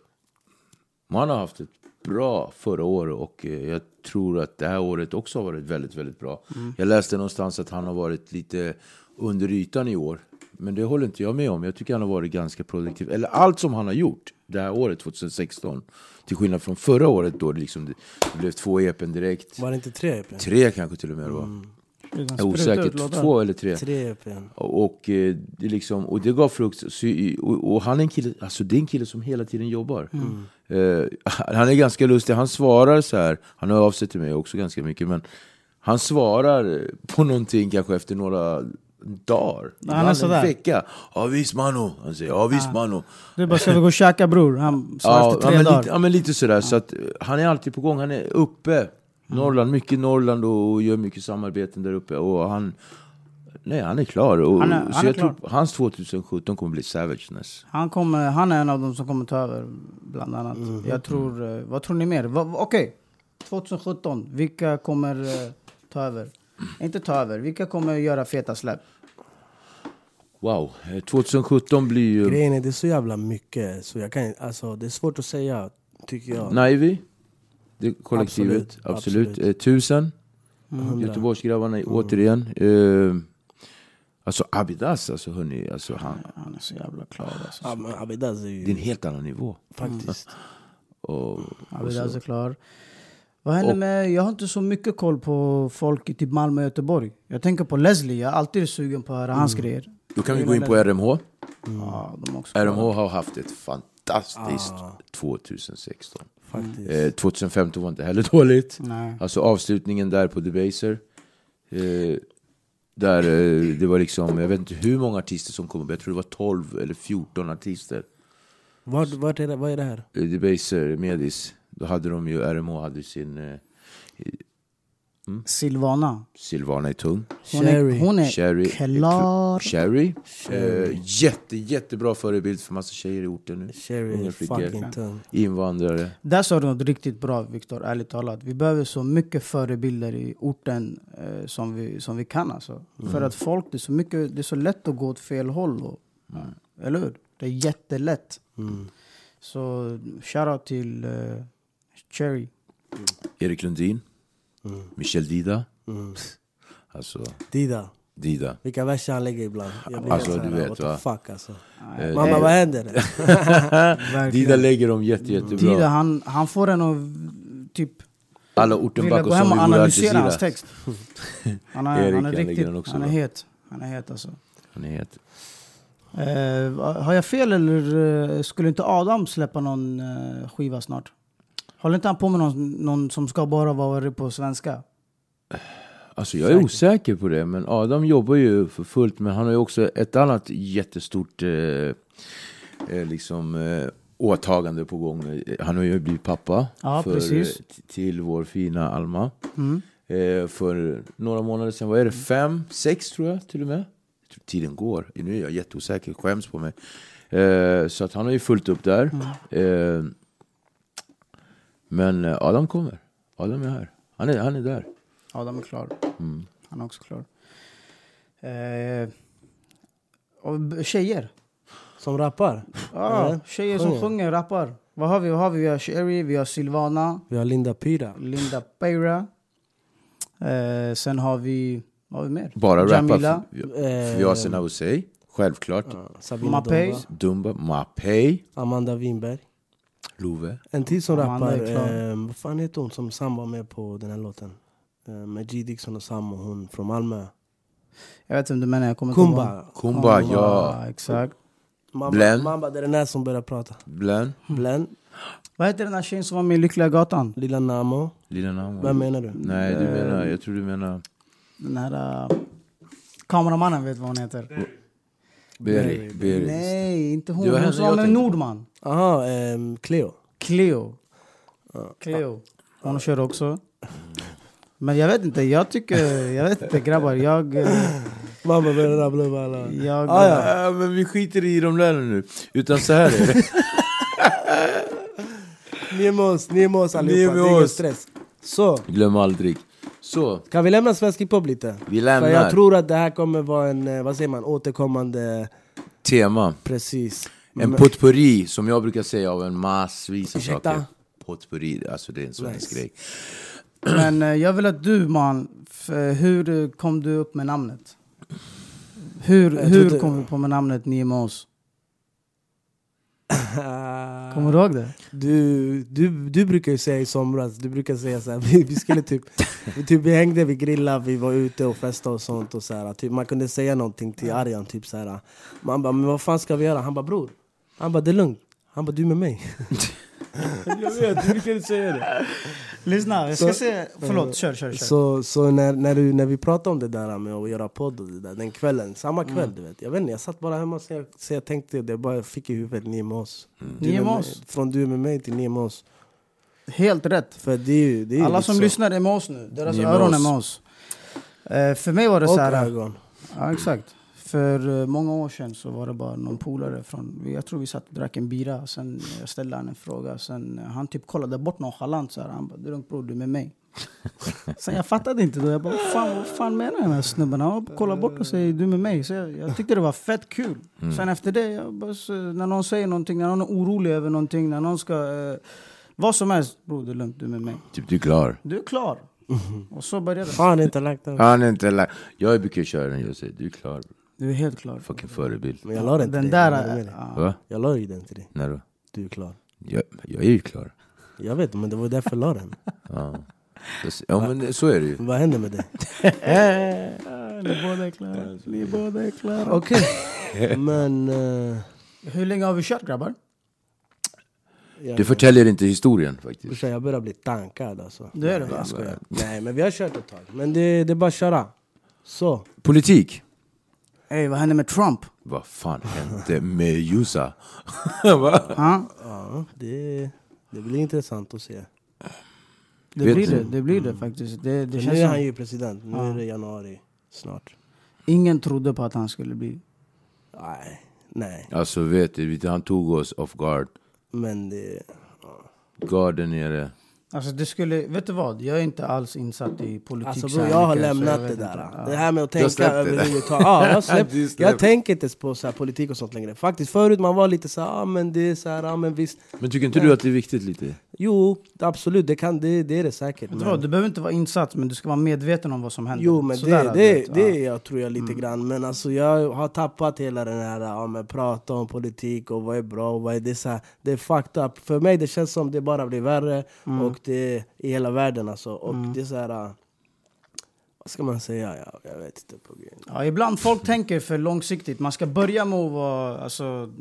Man har haft ett bra förra året och eh, jag tror att det här året också har varit väldigt, väldigt bra. Jag läste någonstans att han har varit lite under ytan i år. Men det håller inte jag med om. Jag tycker han har varit ganska produktiv. Eller allt som han har gjort det här året, 2016. Till skillnad från förra året då det, liksom, det blev två EPn direkt. Var det inte tre EPn? Tre kanske till och med det var. Den Jag är sprutar osäker. ut låtar. Två eller tre. Tre EPn. Och, eh, det liksom, och det gav frukt. Och, och han är en kille, alltså det är en kille som hela tiden jobbar. Eh, *laughs* han är ganska lustig, han svarar så här. Han har avsett till mig också ganska mycket. Men han svarar på någonting kanske efter några dagar. han är sådär. En vecka. Ja visst mano. Han säger ja visst mano. Du bara, ska vi gå och *laughs* käka bror? Han sa Ja, efter ja, tre men dagar. lite, ja men lite sådär. Så att, eh, han är alltid på gång. Han är uppe. Norrland, mycket Norrland och gör mycket samarbeten där uppe. Och han, nej, han är klar. Och, Han är- han så är jag klar. tror hans 2017 kommer bli savageness. Han, kommer, han är en av de som kommer ta över, bland annat. Mhm. Jag tror, eh, vad tror ni mer? Okej, 2017. Vilka kommer... eh, ta över? Inte ta över, vilka kommer göra feta släpp? Wow, eh, 2017 blir ju Grejen är det är så jävla mycket, så jag kan, alltså, det är svårt att säga, tycker jag. Nivy, det kollektivet, Absolut, absolut. absolut. Eh, Tusen, Hundra. Göteborgsgrabbarna återigen. Eh, alltså Abidas, alltså hörni, alltså, han, Han är så jävla klar alltså. Ja, men Abidas är det är en ju helt annan nivå. faktiskt... Och, och Abidas så, är klar. Vad händer Och- med, jag har inte så mycket koll på folk i typ Malmö och Göteborg. Jag tänker på Leslie, jag är alltid sugen på att höra hans grejer. då kan vi gå in på RMH. Ja, de är också RMH har haft ett fantastiskt Ah. 2016. faktiskt. Eh, 2015 var inte heller *laughs* dåligt. Nej. Alltså avslutningen där på Debaser. Eh, där eh, det var liksom, jag vet inte hur många artister som kom upp. Jag tror det var 12 eller 14 artister. Vart, vart är det, vad är det här? Eh, Debaser, Medis. Då hade de ju, RMH hade sin eh, Silvana. Silvana i tung. Hon är, hon är Cherry. klar. Cherry. Eh, jätte, jättebra förebild för massa tjejer i orten nu. Cherry Unga är flickor. Invandrare. Där sa du något riktigt bra Viktor, ärligt talat. Vi behöver så mycket förebilder i orten eh, som, vi, som vi kan alltså. För att folk, det är, så mycket, det är så lätt att gå åt fel håll. Och, Eller hur? Det är jättelätt. Mm. Så shoutout till eh, Cherry. Erik Lundin. Mm. Michel Dida. Mm. Alltså, Dida, Dida. vilka verser han lägger ibland. Jag blir Alltså, du vet, what the va? fuck alltså. Eh, Mamma Eh, vad händer? *laughs* Dida lägger dem jätte, jättebra. Dida, han, han får en att typ Alla ortenbackor som vi borde analysera hans text. *laughs* Han är, Erik, han han är riktigt, den också han är het. Han är het alltså. Han är het. Eh, har jag fel eller eh, skulle inte Adam släppa någon eh, skiva snart? Håller inte han på med någon, någon som ska bara vara på svenska? Alltså jag är osäker på det, men Adam jobbar ju för fullt. Men han har ju också ett annat jättestort eh, eh, liksom, eh, åtagande på gång. Han har ju blivit pappa Ja, för, eh, till vår fina Alma. Mm. Eh, för några månader sedan, vad är det? Fem, sex tror jag till och med. Jag Tiden går. Nu är jag jätteosäker, skäms på mig. Eh, så att han har ju fullt upp där. Eh, men eh, Adam kommer. Adam är här. Han är, han är där. Adam är klar. Mm. Han är också klar. Eh, och tjejer. Som rappar. Ja, Eller? tjejer som Sjunger. rappar. Vad har vi? Vad har vi? Vi har Sherry, vi har Silvana, Vi har Linda Pyra. Linda Peira. Eh, sen har vi... Vad har vi mer? Bara. Jamila. F- Fiasen Avosey, självklart. Ja, Sabina Mapei. Dumba. Dumba, Mapei, Amanda Winberg. Love. En till som rappar, eh, vad fan heter hon som Sam var med på den här låten? Eh, med G Dixon och Sam och hon från Malmö. Jag vet inte om du menar, jag kommer inte ihåg. Kumba. Kumba, ja. Exakt. Mamma, Blen. mamma, det är den här som börjar prata. Blen, *laughs* Blen, Vad heter den här tjejen som var med i Lyckliga Gatan? Lilla Namo. Lilla Namo. Vem menar du? Nej, du menar, jag tror du menar Den här... Uh, kameramannen vet vad hon heter. Beri. Beri. Nej, inte hon. Det var Hon henne som var jag med tänkte på. Nordman. Aha, ehm, Cleo. Cleo. Cleo. Hon kör också. Men jag vet inte, jag tycker... Jag vet inte grabbar, jag... eh, Mamma börjar rabbla upp alla. jag Ah, ja. Ja, men vi skiter i de där nu. Utan så här är det. Ni är med oss, ni är med oss Ni är allihopa. med Det är ingen oss. stress. Så, Glöm aldrig. Så, kan vi lämna svensk hiphop lite? vi För lämnar jag tror att det här kommer vara en, eh, vad säger man, återkommande, tema. precis. En potpourri, som jag brukar säga, av en massvis av Ursäkta? saker. Potpourri, alltså det är en svensk Nice. grej. Men eh, jag vill att du man, eh, hur kom du upp med namnet? Hur, hur kom du på med namnet Ni är med oss? Kommer du ihåg det? Du, du, du brukar ju säga i somras, du brukar säga så här, *laughs* vi, vi skulle typ, vi, typ vi hängde, vi grillade, vi var ute och festade och sånt och så här, typ, Man kunde säga någonting till Arjan, typ så här. Man bara, men vad fan ska vi göra? Han bara bror, han bara det är lugnt, han bara du med mig *laughs* Jag vet, du brukade säga det Lyssna, jag ska Så- se... Förlåt, kör, kör, kör. Så, så när, när, du, när vi pratade om det där med att göra podd och det där, den kvällen, samma kväll du vet Jag vet inte, jag satt bara hemma så jag, så jag tänkte, det bara jag fick i huvudet, ni är med oss Du Ni är med mig. oss. Från du med mig till ni är med oss Helt rätt. För det är ju, det är Alla som så. lyssnar är med oss nu. Deras Ni är med öron är med oss. Eh, för mig var det så Och här... ögon Ja, exakt. För eh, många år sedan så var det bara någon polare från... Jag tror vi satt och drack en bira. Sen jag ställde han en fråga. Sen eh, han typ kollade bort nonchalant. Så här. Han bara, det är lugnt bror, du är med mig. *laughs* Sen jag fattade inte då. Jag bara, fan, vad fan menar den här snubben? Han kollar bort och säger du med mig. Så jag, jag tyckte det var fett kul. Mm. Sen efter det, jag bara, så, när någon säger någonting, när någon är orolig över någonting, när någon ska... Eh, vad som helst, bror det är lugnt, du är med mig. Typ, du är klar. Du är klar. Och så började det. Fan inte lagt den. Han är inte la- Jag brukar köra den, jag säger du är klar. Du är helt klar. Fucking förebild. Men jag la den till Den dig. där... jag ja. Va? Jag la ju den till dig. När då? Du är klar. Jag, jag är ju klar. Jag vet, men det var därför jag la den. *laughs* Ja. Ja men så är det ju. Vad hände med dig? *laughs* Ni båda är klara. Ni båda är klara. Okej. *laughs* Men... eh, Hur länge har vi kört grabbar? jag, Du förtäljer inte historien faktiskt. jag börjar bli tankad alltså. Det är det, Nej, jag skojar. Nej men vi har kört ett tag. Men det, det är bara att köra. Så. Politik. Ey, vad hände med Trump? Vad fan hände med Jusa? *laughs* Va? Ha? Ja, det, det blir intressant att se. Det Vet blir du- det, det blir det faktiskt. Det, det känns nu är han som ju president. Nu Ja. är det januari snart. ingen trodde på att han skulle bli... Nej, nej. Alltså vet du, han tog oss off guard. Men det... Garden nere. Alltså det skulle, vet du vad? Jag är inte alls insatt i politik Alltså så bro, jag har mycket, lämnat vet det där. Det här med att tänka överhuvudtaget. Ja, jag, *laughs* jag tänker inte på så här politik och sånt längre. Faktiskt förut man var lite så här, ah, men det är så här, ah, men visst. Men tycker inte du att det är viktigt lite? Jo, absolut, det, kan, det, det är det säkert. Vet du, vad? du behöver inte vara insatt, men du ska vara medveten om vad som händer. Jo men Sådär, det, det, vet. det Ja. jag tror jag lite grann Men alltså jag har tappat hela den här ja, men prata om politik och vad är bra och vad är det så här, Det är fucked up För mig det känns som det bara blir värre och det är i hela världen alltså Och det är så här, ja, Vad ska man säga? Jag, jag vet inte på grund. Ja, ibland folk tänker för långsiktigt. Man ska börja med att vara... Alltså,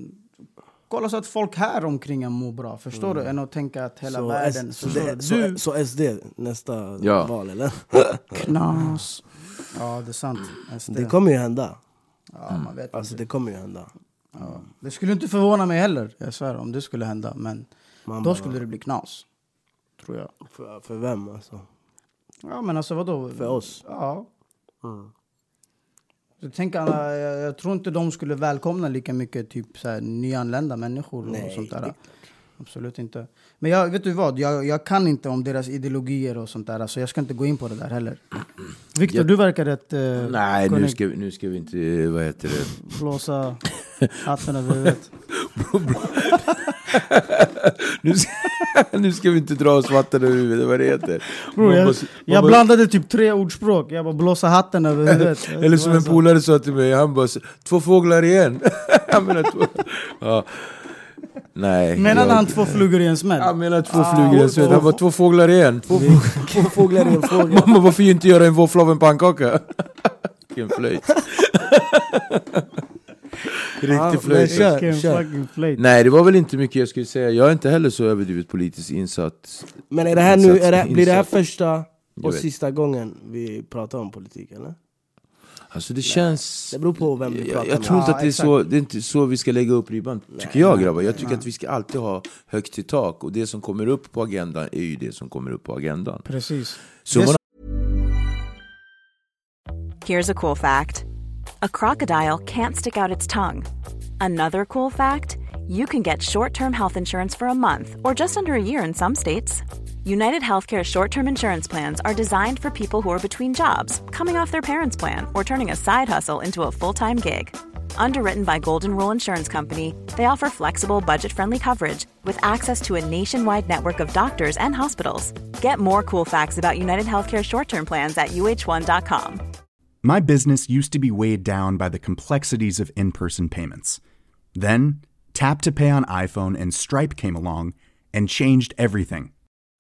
kolla så att folk här omkring en mår bra. Förstår du? Än att tänka att hela Så, världen... S, så, det, du? så, så SD nästa Ja. val eller? *laughs* Knas. Ja, det är sant. SD. Det kommer ju hända ja, man vet Alltså inte. det kommer ju hända Ja. Det skulle inte förvåna mig heller, jag svär, om det skulle hända. Men Man då bara- skulle det bli knas. Tror jag. för, för vem alltså? Ja, men alltså vadå? För oss? Ja. Mm. Så tänk, alla- jag, jag tror inte de skulle välkomna lika mycket typ så här, nyanlända människor och Nej, sånt där. Absolut inte. Men jag, vet du vad? Jag, jag kan inte om deras ideologier och sånt där, så jag ska inte gå in på det där heller. *clears throat* Viktor, Jag- du verkar rätt... eh, Nej, nu ska, vi- nu ska vi inte, vad heter det? blåsa *laughs* hatten över huvudet. *laughs* Nu ska, *laughs* nu ska vi inte dra oss vatten över huvudet, vad det heter. Bro, jag, måste- jag blandade typ tre ordspråk. Jag bara blåsa hatten över huvudet. Eller som en polare sa till mig, han bara Två fåglar igen! han menar två... Ja. Nej. Menade jag- han två flugor i en smäll? Han menar två flugor i en smäll. Han bara två fåglar igen. Två, *laughs* två fåglar i en fågel *laughs* Mamma varför inte göra en våffla av en pannkaka? *laughs* Vilken flöjt. Riktig flöjt. kör. Nej det var väl inte mycket jag skulle säga. Jag är inte heller så överdrivet politiskt insatt. Men är det här nu, är det, blir det här första och sista gången vi pratar om politik eller? Alltså det känns... Det beror på vem Jag, pratar jag med tror inte Ja, att det är, så, det är inte så vi ska lägga upp ribban, tycker jag grabbar. Jag tycker att vi ska alltid ha högt till tak, och det som kommer upp på agendan är ju det som kommer upp på agendan. Precis. Summan Here's a cool fact a crocodile can't stick out its tongue. Another cool fact you can get short term health insurance for a month or just under a year in some states. United Healthcare short term insurance plans are designed for people who are between jobs, coming off their parents' plan, or turning a side hustle into a full time gig. Underwritten by Golden Rule Insurance Company, they offer flexible, budget friendly coverage with access to a nationwide network of doctors and hospitals. Get more cool facts about United Healthcare short term plans at uh1.com. My business used to be weighed down by the complexities of in person payments. Then, Tap to Pay on iPhone and Stripe came along and changed everything.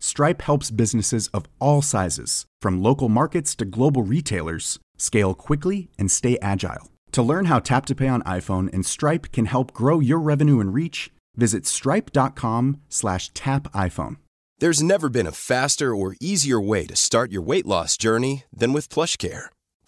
Stripe helps businesses of all sizes, from local markets to global retailers, scale quickly and stay agile. To learn how Tap to Pay on iPhone and Stripe can help grow your revenue and reach, visit stripe.com slash tap iPhone. There's never been a faster or easier way to start your weight loss journey than with PlushCare.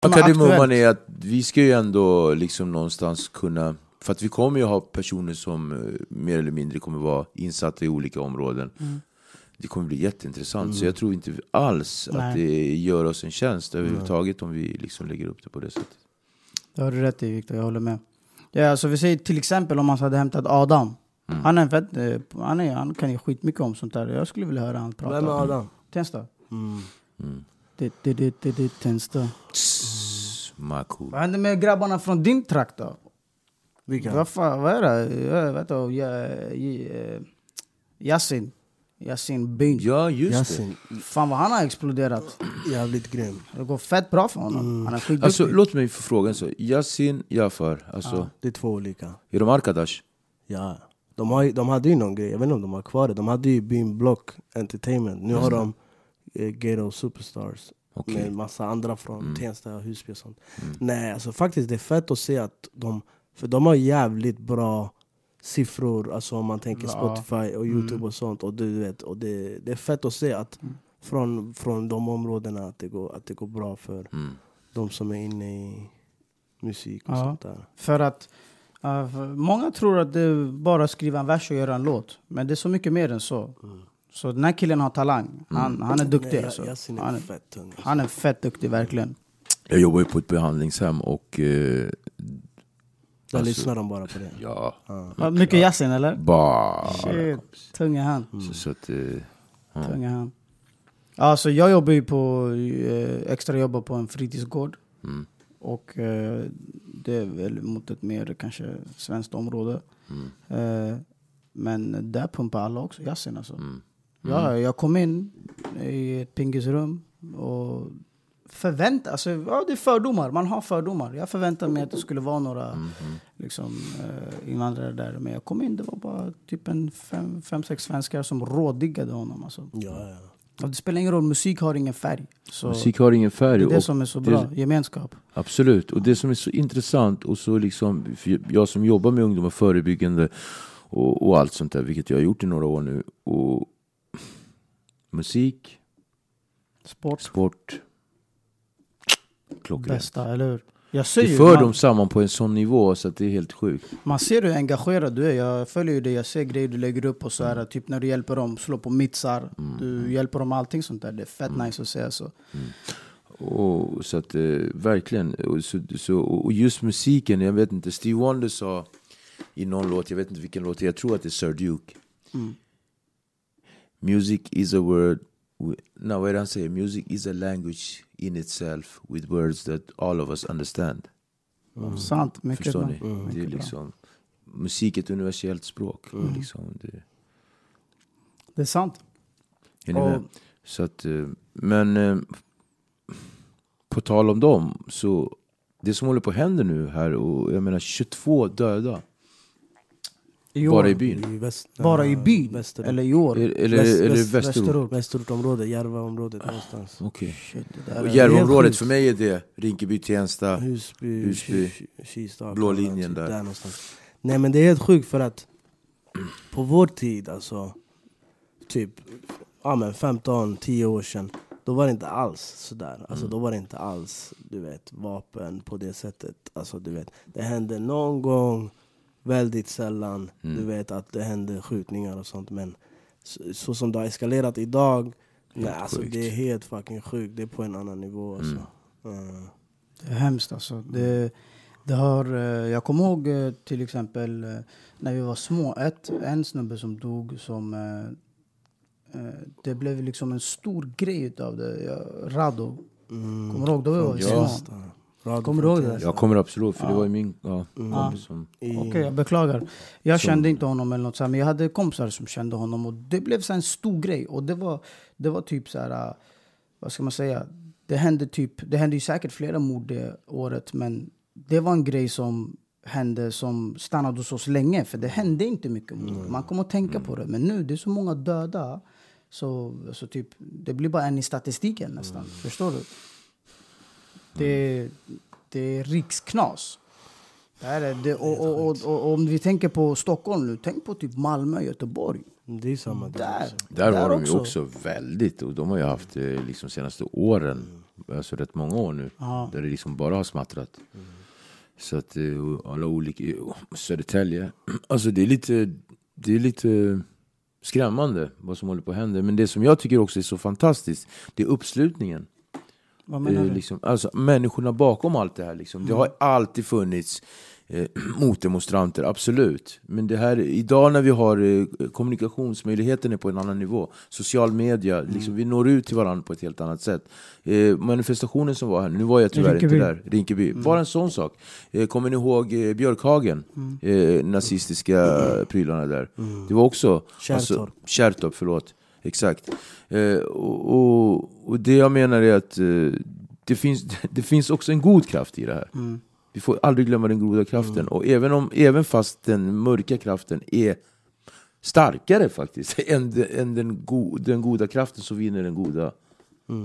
Kardemumman är att vi ska ju ändå liksom någonstans kunna... För att vi kommer ju ha personer som eh, mer eller mindre kommer vara insatta i olika områden. Mm. Det kommer bli jätteintressant. Så jag tror inte alls Nej. att det gör oss en tjänst överhuvudtaget om vi liksom lägger upp det på det sättet. Det har du rätt i Viktor, jag håller med. Ja, alltså vi säger till exempel om man hade hämtat Adam. Mm. Han, är en fett, eh, han, är, han kan ju skitmycket om sånt där. Jag skulle vilja höra han prata. Vem är Adam? Tensta. Mm. Det, det, det, det, det, Tensta. Maku. Vad hände med grabbarna från din trakt då? Vilka? Vad fan, vad är det? Vet ja, ja, Yasin. Yasin Byn. Ja, just det. Yasin. Fan vad han har exploderat. Jävligt grym. Det går fett bra för honom. Han är skitduktig. Alltså, låt mig få fråga en sak. Yasin Jafar, alltså, Det är två olika. är de Arkadash? Ja. De, har, de hade ju någon grej, jag vet inte om de har kvar det. De hade ju Beam Block Entertainment. Nu har de eh, Gato Superstars. Okej. Med massa andra från Tensta och Husby och sånt. Nej, alltså faktiskt det är fett att se att de... För de har jävligt bra siffror, alltså om man tänker Ja. Spotify och Youtube och sånt. Och du vet, och det, det är fett att se att från, från de områdena att det, går, att det går bra för Mm. de som är inne i musik och Ja. sånt där. För att uh, för många tror att det är bara att skriva en vers och göra en låt. Men det är så mycket mer än så. Så den här killen har talang. Han, han är duktig. Nej, alltså. Yasin är han, är, fett tung. alltså. han är fett duktig verkligen. Jag jobbar ju på ett behandlingshem och... Eh, Där Alltså- lyssnar de bara på det. ja, Ja, Mycket Yasin eller? bara... Shit. Tung är han. Så, så att, eh, Tung är han. Alltså jag jobbar ju på, eh, extra jobbar på en fritidsgård. mm, Och eh, det är väl mot ett mer kanske svenskt område. mm, Eh, men där pumpar alla också Yasin alltså. mm. Ja, jag kom in i ett pingisrum och förväntade alltså, ja, det är fördomar. Man har fördomar. Jag förväntade mig att det skulle vara några Mm. liksom, eh, invandrare där. Men jag kom in, det var bara typ en fem, fem sex svenskar som rådiggade honom. Alltså. Ja, ja. Och det spelar ingen roll, musik har ingen färg. Så Musik har ingen färg. det är det som är så det- bra, gemenskap. Absolut, och det som är så intressant och så liksom, jag som jobbar med ungdomar förebyggande och, och allt sånt där, vilket jag har gjort i några år nu. Och musik, Sport, sport, klockrent. bästa, eller hur? Jag ser Det ju, för man, dem samman på en sån nivå så att det är helt sjukt. man ser hur engagerad du är. Jag följer ju dig, jag ser grejer du lägger upp och så här, typ när du hjälper dem slå på mitsar. Du hjälper dem allting sånt där. Det är fett nice att se. alltså. Så. Och, så att, eh, verkligen. Och, så, så, och just musiken, jag vet inte, Steve Wonder sa i någon låt, jag vet inte vilken låt, jag tror att det är Sir Duke. Music is a word, wi- no är det han säger? Music is a language in itself with words that all of us understand. Sant, mycket Förstår bra. ni? Det är liksom, musik är ett universellt språk. Liksom, det, Det är sant. är ni med? Så att, eh, men eh, på tal om dem, så det som håller på att hända nu här, och jag menar 22 döda. I Bara i byn. I väst, Bara i byn? Västerort. Eller i år? Eller, eller, Väst- eller väst- västerort? Västerort. Västerortområdet, Järvaområdet någonstans. Okej. Shit, där Järvaområdet för mig är det Rinkeby, Tensta. Husby, Husby. Ki- Ki- Kista, Blå linjen typ där. någonstans. Nej men det är helt sjukt för att på vår tid, alltså typ ja, men 15-10 år sedan, då var det inte alls sådär. Alltså, Då var det inte alls du vet, vapen på det sättet. Alltså, du vet, det hände någon gång, väldigt sällan, du vet att det hände skjutningar och sånt. Men så, så som det har eskalerat idag, nej, alltså, det är helt fucking sjukt. Det är på en annan nivå. Alltså. Mm. Mm. Det är hemskt alltså. Det, det har, eh, jag kommer ihåg eh, till exempel eh, när vi var små, ett, en snubbe som dog som... Det blev liksom en stor grej utav det. Rado. Mm. Kommer du ihåg? Då vi var Ja. små. Radio Kommer du ihåg det? Jag kommer absolut, för det Ja. var ju min ja, Mm. kompis som... Okej, jag beklagar. Jag Som- kände inte honom eller något så här, men jag hade kompisar som kände honom och det blev så en stor grej. Och det var, det var typ så här, äh, vad ska man säga? Det hände typ, det hände ju säkert flera mord det året, men det var en grej som hände som stannade hos oss länge. För det hände inte mycket mord. Man kommer att tänka på det. Men nu, det är så många döda. Så, så typ, det blir bara en i statistiken nästan. Förstår du? Det, det är riksknas. Det är det, och, och, och, och om vi tänker på Stockholm nu, tänk på typ Malmö, Göteborg. Det är samma där. Där, Där har de ju också. väldigt, och de har ju haft eh, liksom senaste åren, alltså rätt många år nu, Ja. där det liksom bara har smattrat. Så att eh, alla olika, Södertälje, *clears throat* alltså det är lite, det är lite skrämmande vad som håller på att hända. Men det som jag tycker också är så fantastiskt, det är uppslutningen. Vad menar Eh, du? liksom, alltså, människorna bakom allt det här. Liksom. Det har alltid funnits eh, *clears throat* motdemonstranter, absolut. Men det här, idag när vi har eh, kommunikationsmöjligheterna är på en annan nivå, social media, liksom, vi når ut till varandra på ett helt annat sätt. Eh, manifestationen som var här, nu var jag tyvärr Rinkeby. inte där, Rinkeby, bara en sån sak. Eh, kommer ni ihåg eh, Björkhagen? Eh, nazistiska prylarna där. Det var också... Kärrtorp. Kärrtorp, förlåt. Exakt. Eh, och, och, och det jag menar är att eh, det, finns, *laughs* det finns också en god kraft i det här. Mm. Vi får aldrig glömma den goda kraften. Och även, om, även fast den mörka kraften är starkare faktiskt *laughs* än, än den, go, den goda kraften så vinner den goda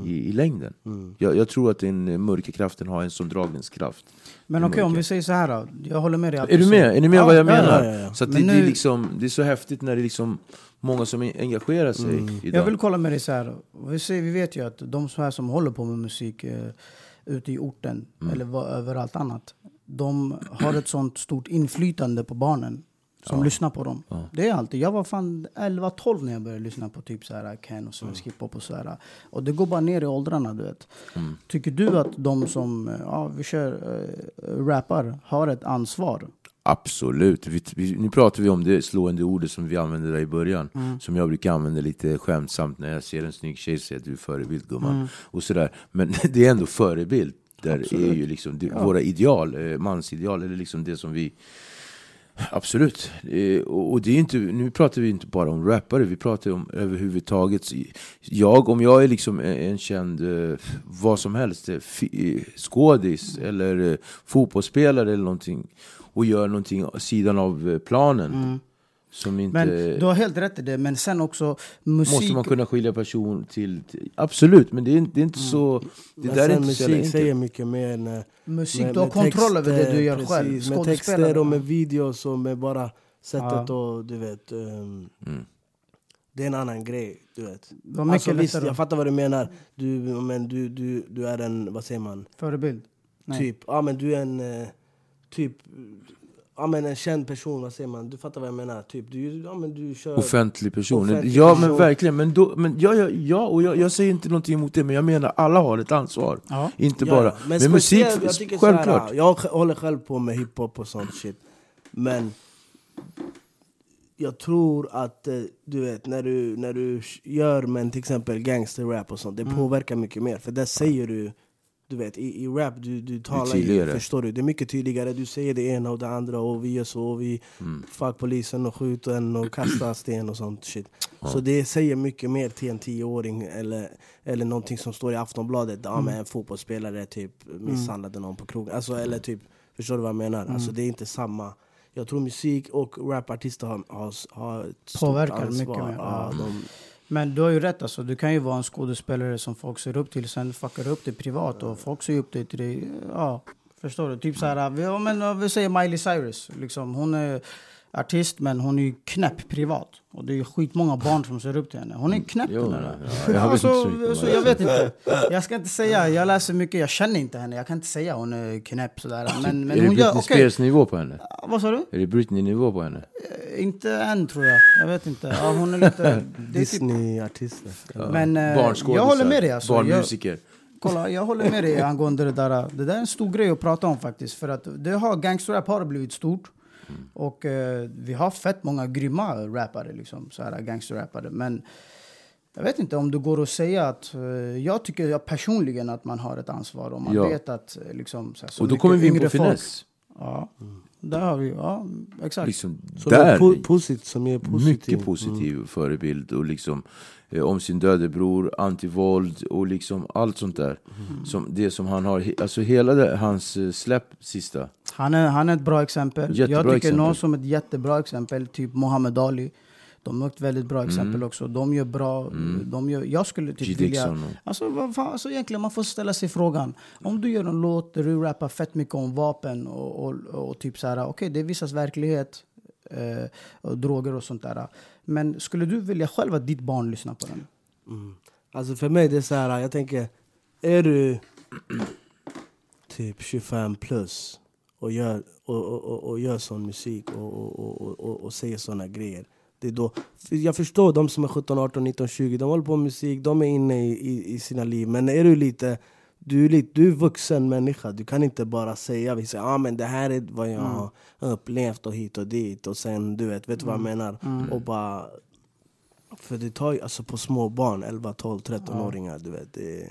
i, i längden. Jag, jag tror att den eh, mörka kraften har en sån dragningskraft. Men okej, om mörka. vi säger så här då. Jag håller med dig. Är du med? Är ni med Ja, vad jag ja, ja. menar? ja, ja. Så det, Men det, är nu- liksom, det är så häftigt när det liksom många som engagerar sig idag. Jag vill kolla med dig så här. Vi, ser, vi vet ju att de som, här som håller på med musik eh, ute i orten Mm. eller var, överallt annat. De har ett sånt stort inflytande på barnen som lyssnar på dem. Det är alltid. Jag var fan 11-12 när jag började lyssna på typ så här Ken och svensk hiphop och så här. Och det går bara ner i åldrarna du vet. Mm. Tycker du att de som ja, vi kör, eh, rappar har ett ansvar? Absolut. Vi, vi, nu pratar vi om det slående ordet som vi använde där i början. Som jag brukar använda lite skämtsamt när jag ser en snygg tjej säger att du är förebild gumman. Och sådär. Men *laughs* det är ändå förebild. Där är ju liksom det, våra ideal, eh, mansideal, eller liksom det som vi Absolut. Eh, Och det är inte, nu pratar vi inte bara om rappare, vi pratar om överhuvudtaget. Jag, om jag är liksom en känd, eh, vad som helst, skådis eller eh, fotbollsspelare eller någonting och gör någonting sidan av eh, planen som inte... Men du har helt rätt i det. Men sen också musik. Måste man kunna skilja person till... till absolut, men det är, inte- det är inte så... Det Men där är inte så musik säger enkelt. mycket mer när, Musik, med- du har med kontroll över det du gör själv. precis, Med Skådespelare. texter och med videos och med bara sättet Ja. och du vet ehm, Det är en annan grej, du vet Alltså visst, jag fattar vad du menar Du, men du, du, du är en, vad säger man? Förebild. Nej. Typ, ja men du är en eh, Typ Ja men en känd person, vad säger man? Du fattar vad jag menar? Typ, du, ja, men du kör Offentlig person. Offentlig ja men person. verkligen. Men, då, men ja, ja, ja, och jag, jag säger inte någonting emot det, men jag menar alla har ett ansvar. Ja. Inte Ja, bara. ja. Men, Men, musik, jag tycker så här, självklart. jag håller själv på med hiphop och sånt shit. Men jag tror att eh, du vet, när du, när du gör men till exempel gangsterrap och sånt, Mm. det påverkar mycket mer. För där säger du, du vet, i, i rap, du, du talar ju, förstår du? Det är mycket tydligare, du säger det ena och det andra och vi gör så, och vi Mm. fuck polisen och skjuter en och kastar sten och sånt shit. Så det säger mycket mer till en tioåring eller, eller någonting som står i Aftonbladet, ja Mm. men en fotbollsspelare typ misshandlade någon på krogen. Alltså, eller typ, förstår du vad jag menar? Mm. Alltså, det är inte samma. Jag tror musik och rapartister har, har, har ett stort Påverkar ansvar. mycket mer. Ja, de, men du har ju rätt alltså. Du kan ju vara en skådespelare som folk ser upp till. Sen fuckar upp det privat och folk ser upp det till dig. Ja, förstår du? Typ så här, vi, ja, men, vi säger Miley Cyrus. Liksom, hon är artist men hon är ju knäpp privat. Och det är ju skitmånga barn som ser upp till henne. Hon är knäpp Jo, den ja, där. ja, jag vet Alltså, inte så mycket om så det. jag vet inte. Jag ska inte säga, jag läser mycket, jag känner inte henne. Jag kan inte säga hon är knäpp sådär. Men, men är det hon Britney. Spears nivå på henne? Vad sa du? Är det Britney-nivå på henne? Inte än tror jag. Jag vet inte. Ja, hon är lite... *laughs* Typ, Disney-artister. men eh, jag håller med dig alltså. Jag, Barnmusiker. kolla, jag håller med dig angående det där. Det där är en stor grej att prata om faktiskt. För att det har, gangsterrap har blivit stort. Och eh, vi har fett många grymma rappare, liksom, så här gangsterrappare. Men jag vet inte om det går att säga att... Eh, jag tycker jag personligen att man har ett ansvar om man Ja. vet att eh, liksom, så här, så Och då kommer vi in på finess. Ja, där har vi... Ja, exakt. Liksom, Som, är där, po- posit, som är positiv. mycket positiv förebild. Och liksom, om sin döde bror, antivåld och liksom allt sånt där. Som, det som han har, alltså hela det, hans eh, släpp sista. Han är, han är ett bra exempel. Jättebra jag tycker exempel. någon som ett jättebra exempel, typ Muhammad Ali. De är ett väldigt bra exempel också. De gör bra... De gör, jag skulle typ vilja... Alltså, vad fan, alltså egentligen, man får ställa sig frågan. Om du gör en låt där du rappar fett mycket om vapen och, och, och typ så här, okej det är vissas verklighet. Eh, och droger och sånt där. Men skulle du vilja själv att ditt barn lyssnar på den? Mm. Alltså för mig det är så här, jag tänker, är du typ 25 plus och gör, och, och, och, och gör sån musik och, och, och, och, och, säger såna grejer. Det är då, jag förstår de som är 17, 18, 19, 20, de håller på med musik, de är inne i, i, i sina liv. Men är du lite, du är, lite, du är vuxen människa, du kan inte bara säga vissa, ah, men det här är vad jag har upplevt och hit och dit. Och sen, du vet, vet du vad jag menar? Och bara för det tar ju, alltså på små barn, 11, 12, 13-åringar, du vet. Det,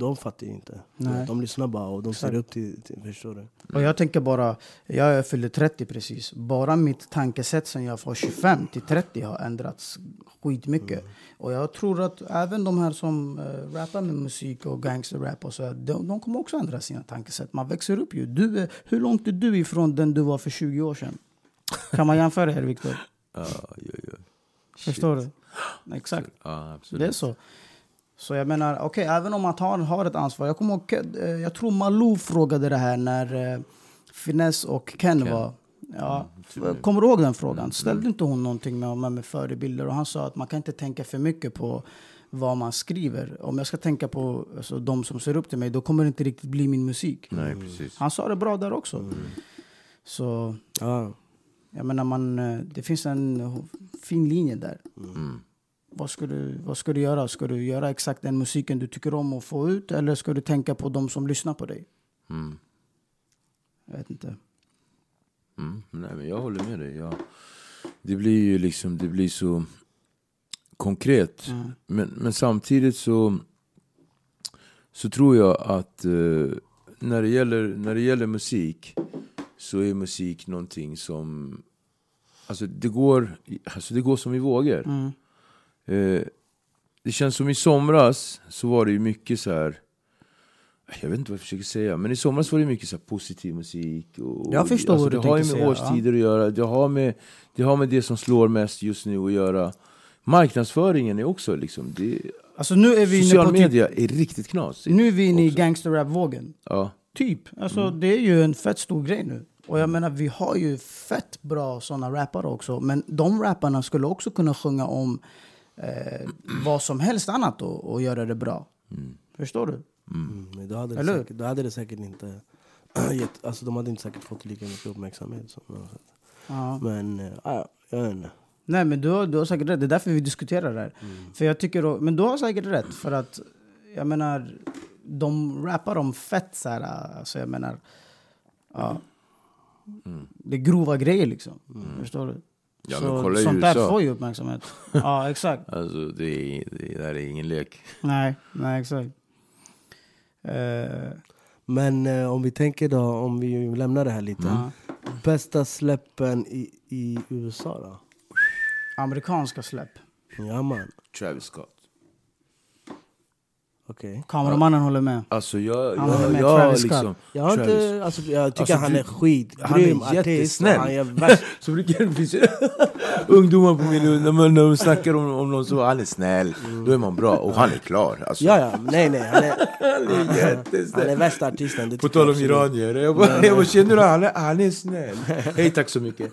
De fattar ju inte. Nej. De lyssnar bara och de ser upp till, till förstår du? Och jag tänker bara, jag fyller 30 precis. Bara mitt tankesätt sen jag var 25 till 30 har ändrats skitmycket. Och jag tror att även de här som uh, rappar med musik och gangsterrap och så, här, de, de kommer också ändra sina tankesätt. Man växer upp ju. Du är, hur långt är du ifrån den du var för 20 år sedan? Kan man jämföra här Viktor? *laughs* Ja, ja, ja. Förstår du? Exakt. Absolut. Det är så. Så jag menar, okej, även om man har, har ett ansvar. Jag kommer ihåg, eh, jag tror Malou frågade det här när eh, Finesse och Ken, Ken. var... Ja, Mm, kommer du ihåg den frågan? Ställde inte hon någonting med, med, med förebilder? Och han sa att man kan inte tänka för mycket på vad man skriver. Om jag ska tänka på alltså, de som ser upp till mig, då kommer det inte riktigt bli min musik. Nej, precis. Han sa det bra där också. Mm. Så Ja. jag menar, man, eh, det finns en fin linje där. Mm. Vad ska, du, vad ska du göra? Ska du göra exakt den musiken du tycker om att få ut? Eller ska du tänka på de som lyssnar på dig? Mm. Jag vet inte. Mm. Nej, men jag håller med dig. Jag, det blir ju liksom, det blir så konkret. Mm. Men, men samtidigt så, så tror jag att eh, när, det gäller, när det gäller musik så är musik någonting som... Alltså det går, alltså det går som i vågor. Mm. Eh, det känns som i somras så var det ju mycket så här. Jag vet inte vad jag försöker säga, men i somras var det mycket så här positiv musik. Och, Jag förstår alltså, vad du Det har ju med säga, årstider att göra, det har, med, det har med det som slår mest just nu att göra. Marknadsföringen är också liksom, det, Alltså nu är vi social typ, media är riktigt knasigt. nu är vi inne i gangsterrap-vågen. Ja. Typ. Alltså det är ju en fett stor grej nu. Och jag menar vi har ju fett bra såna rappare också. Men de rapparna skulle också kunna sjunga om eh, vad som helst annat och, och göra det bra. Förstår du? Mm, men då, hade det Eller säkert, då hade det säkert inte *clears throat* gett, alltså de hade inte säkert fått lika mycket uppmärksamhet. Som. Ja. men äh, ja, jag vet inte. Nej men du har, du har säkert rätt, det är därför vi diskuterar det här. Mm. För jag tycker, då- men du har säkert rätt för att jag menar, de rappar om fett så här, alltså jag menar, ja. Det är grova grejer liksom. Förstår du? Mm. Ja, Så men kolla sånt där får ju uppmärksamhet. *laughs* ja exakt. Alltså det, är, det där är ingen lek. Nej, nej exakt. Eh, Men eh, om vi tänker då, om vi lämnar det här lite. ja. Bästa släppen i, i USA då? Amerikanska släpp. Ja man, Travis Scott. Okej. Kameramannen håller med. Alltså jag, Han håller med jag Travis Scott. liksom... Jag, har Travis. inte, alltså, jag tycker Alltså, han är skitgrym han är jättesnäll. Han är värst. *laughs* Så det finnas *laughs* ungdomar på min när, man, när de snackar om, om någon så han är snäll, då är man bra. Och han är klar. Alltså. Ja, ja, nej nej. Han är, *laughs* Han är jättesnäll. han är värsta artisten. På tal om iranier, jag bara, jag bara känner du han han är snäll. Hej tack så mycket.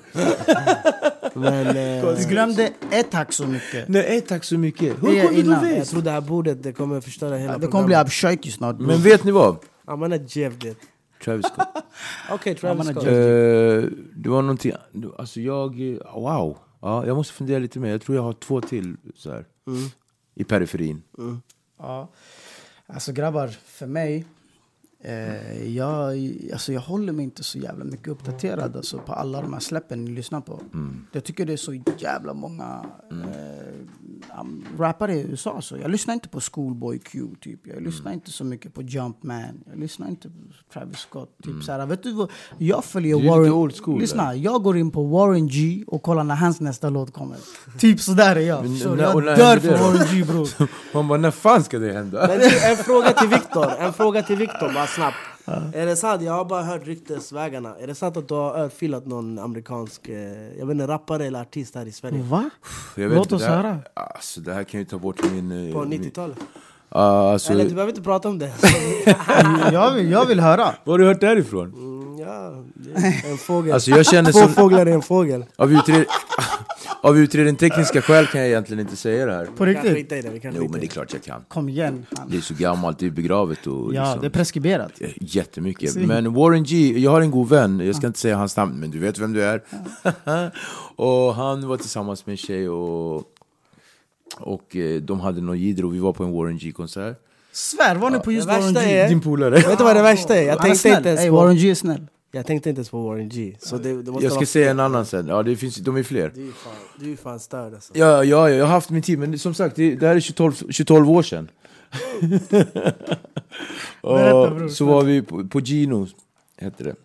Men, eh, Du glömde ett tack så mycket. Nej hej, tack så mycket. Hur kunde innan. du jag veta? tror det här bordet det kommer förstöra hela Det kommer bli programmet. abshaiki snart. Men vet ni vad? I'm gonna jeff det. Travis Scott. *laughs* Okej, Travis Scott. Eh, det var någonting, alltså jag, wow. Ja, jag måste fundera lite mer. Jag tror jag har två till så här, i periferin. Ja. Alltså grabbar, för mig... Eh, jag, alltså jag håller mig inte så jävla mycket uppdaterad alltså, på alla de här släppen ni lyssnar på. Jag tycker det är så jävla många eh, um, rappare i USA. Så jag lyssnar inte på Schoolboy Q, typ. jag lyssnar inte så mycket på Jumpman. Jag lyssnar inte på Travis Scott. Typ, så här, vet du vad? Jag följer Du Warren... old school, lyssna, jag går in på Warren G och kollar när hans nästa låt kommer. typ sådär är jag. Men Så när- jag när dör för? Warren G bror. *laughs* Man bara, när fan ska det hända? Men en fråga till Viktor. En fråga till Viktor, bara snabbt. Är det sant? Jag har bara hört ryktesvägarna. Är det sant att du har örfilat någon amerikansk eh, jag vet inte, rappare eller artist här i Sverige? Va? Jag Låt inte, oss det här, höra. Alltså, det här kan ju ta bort min... eh, På min 90-talet? Ja, alltså, Eller du behöver inte prata om det. *laughs* jag, vill, jag vill höra. Var har du hört därifrån? Mm, ja, en fågel. Alltså jag känner Två som... fåglar är en fågel. Av, utred... av utredning tekniska skäl kan jag egentligen inte säga det här. På riktigt? Jo men det är klart jag kan. Kom igen. Han. Det är så gammalt, det är begravet och Ja, liksom, det är preskriberat. jättemycket. Si. Men Warren G, jag har en god vän, jag ska inte säga hans namn, men du vet vem du är. *laughs* och han var tillsammans med en tjej och, och eh, de hade någon jidder och vi var på en Warren G-konsert. Svär, var ni på just Warren G? är- Din polare. Vet du vad det värsta är? Jag tänkte inte ens på... Warren G är snäll. Jag tänkte inte ens på Warren G. Så det, det Jag ska säga en annan sen, ja det finns, de är fler. Du är fan, du är fan störd alltså. Ja, ja, jag har haft min tid, men som sagt, det, det här är 22, 22 år sedan. *laughs* Berätta, bror. så var vi på, på Gino, hette det.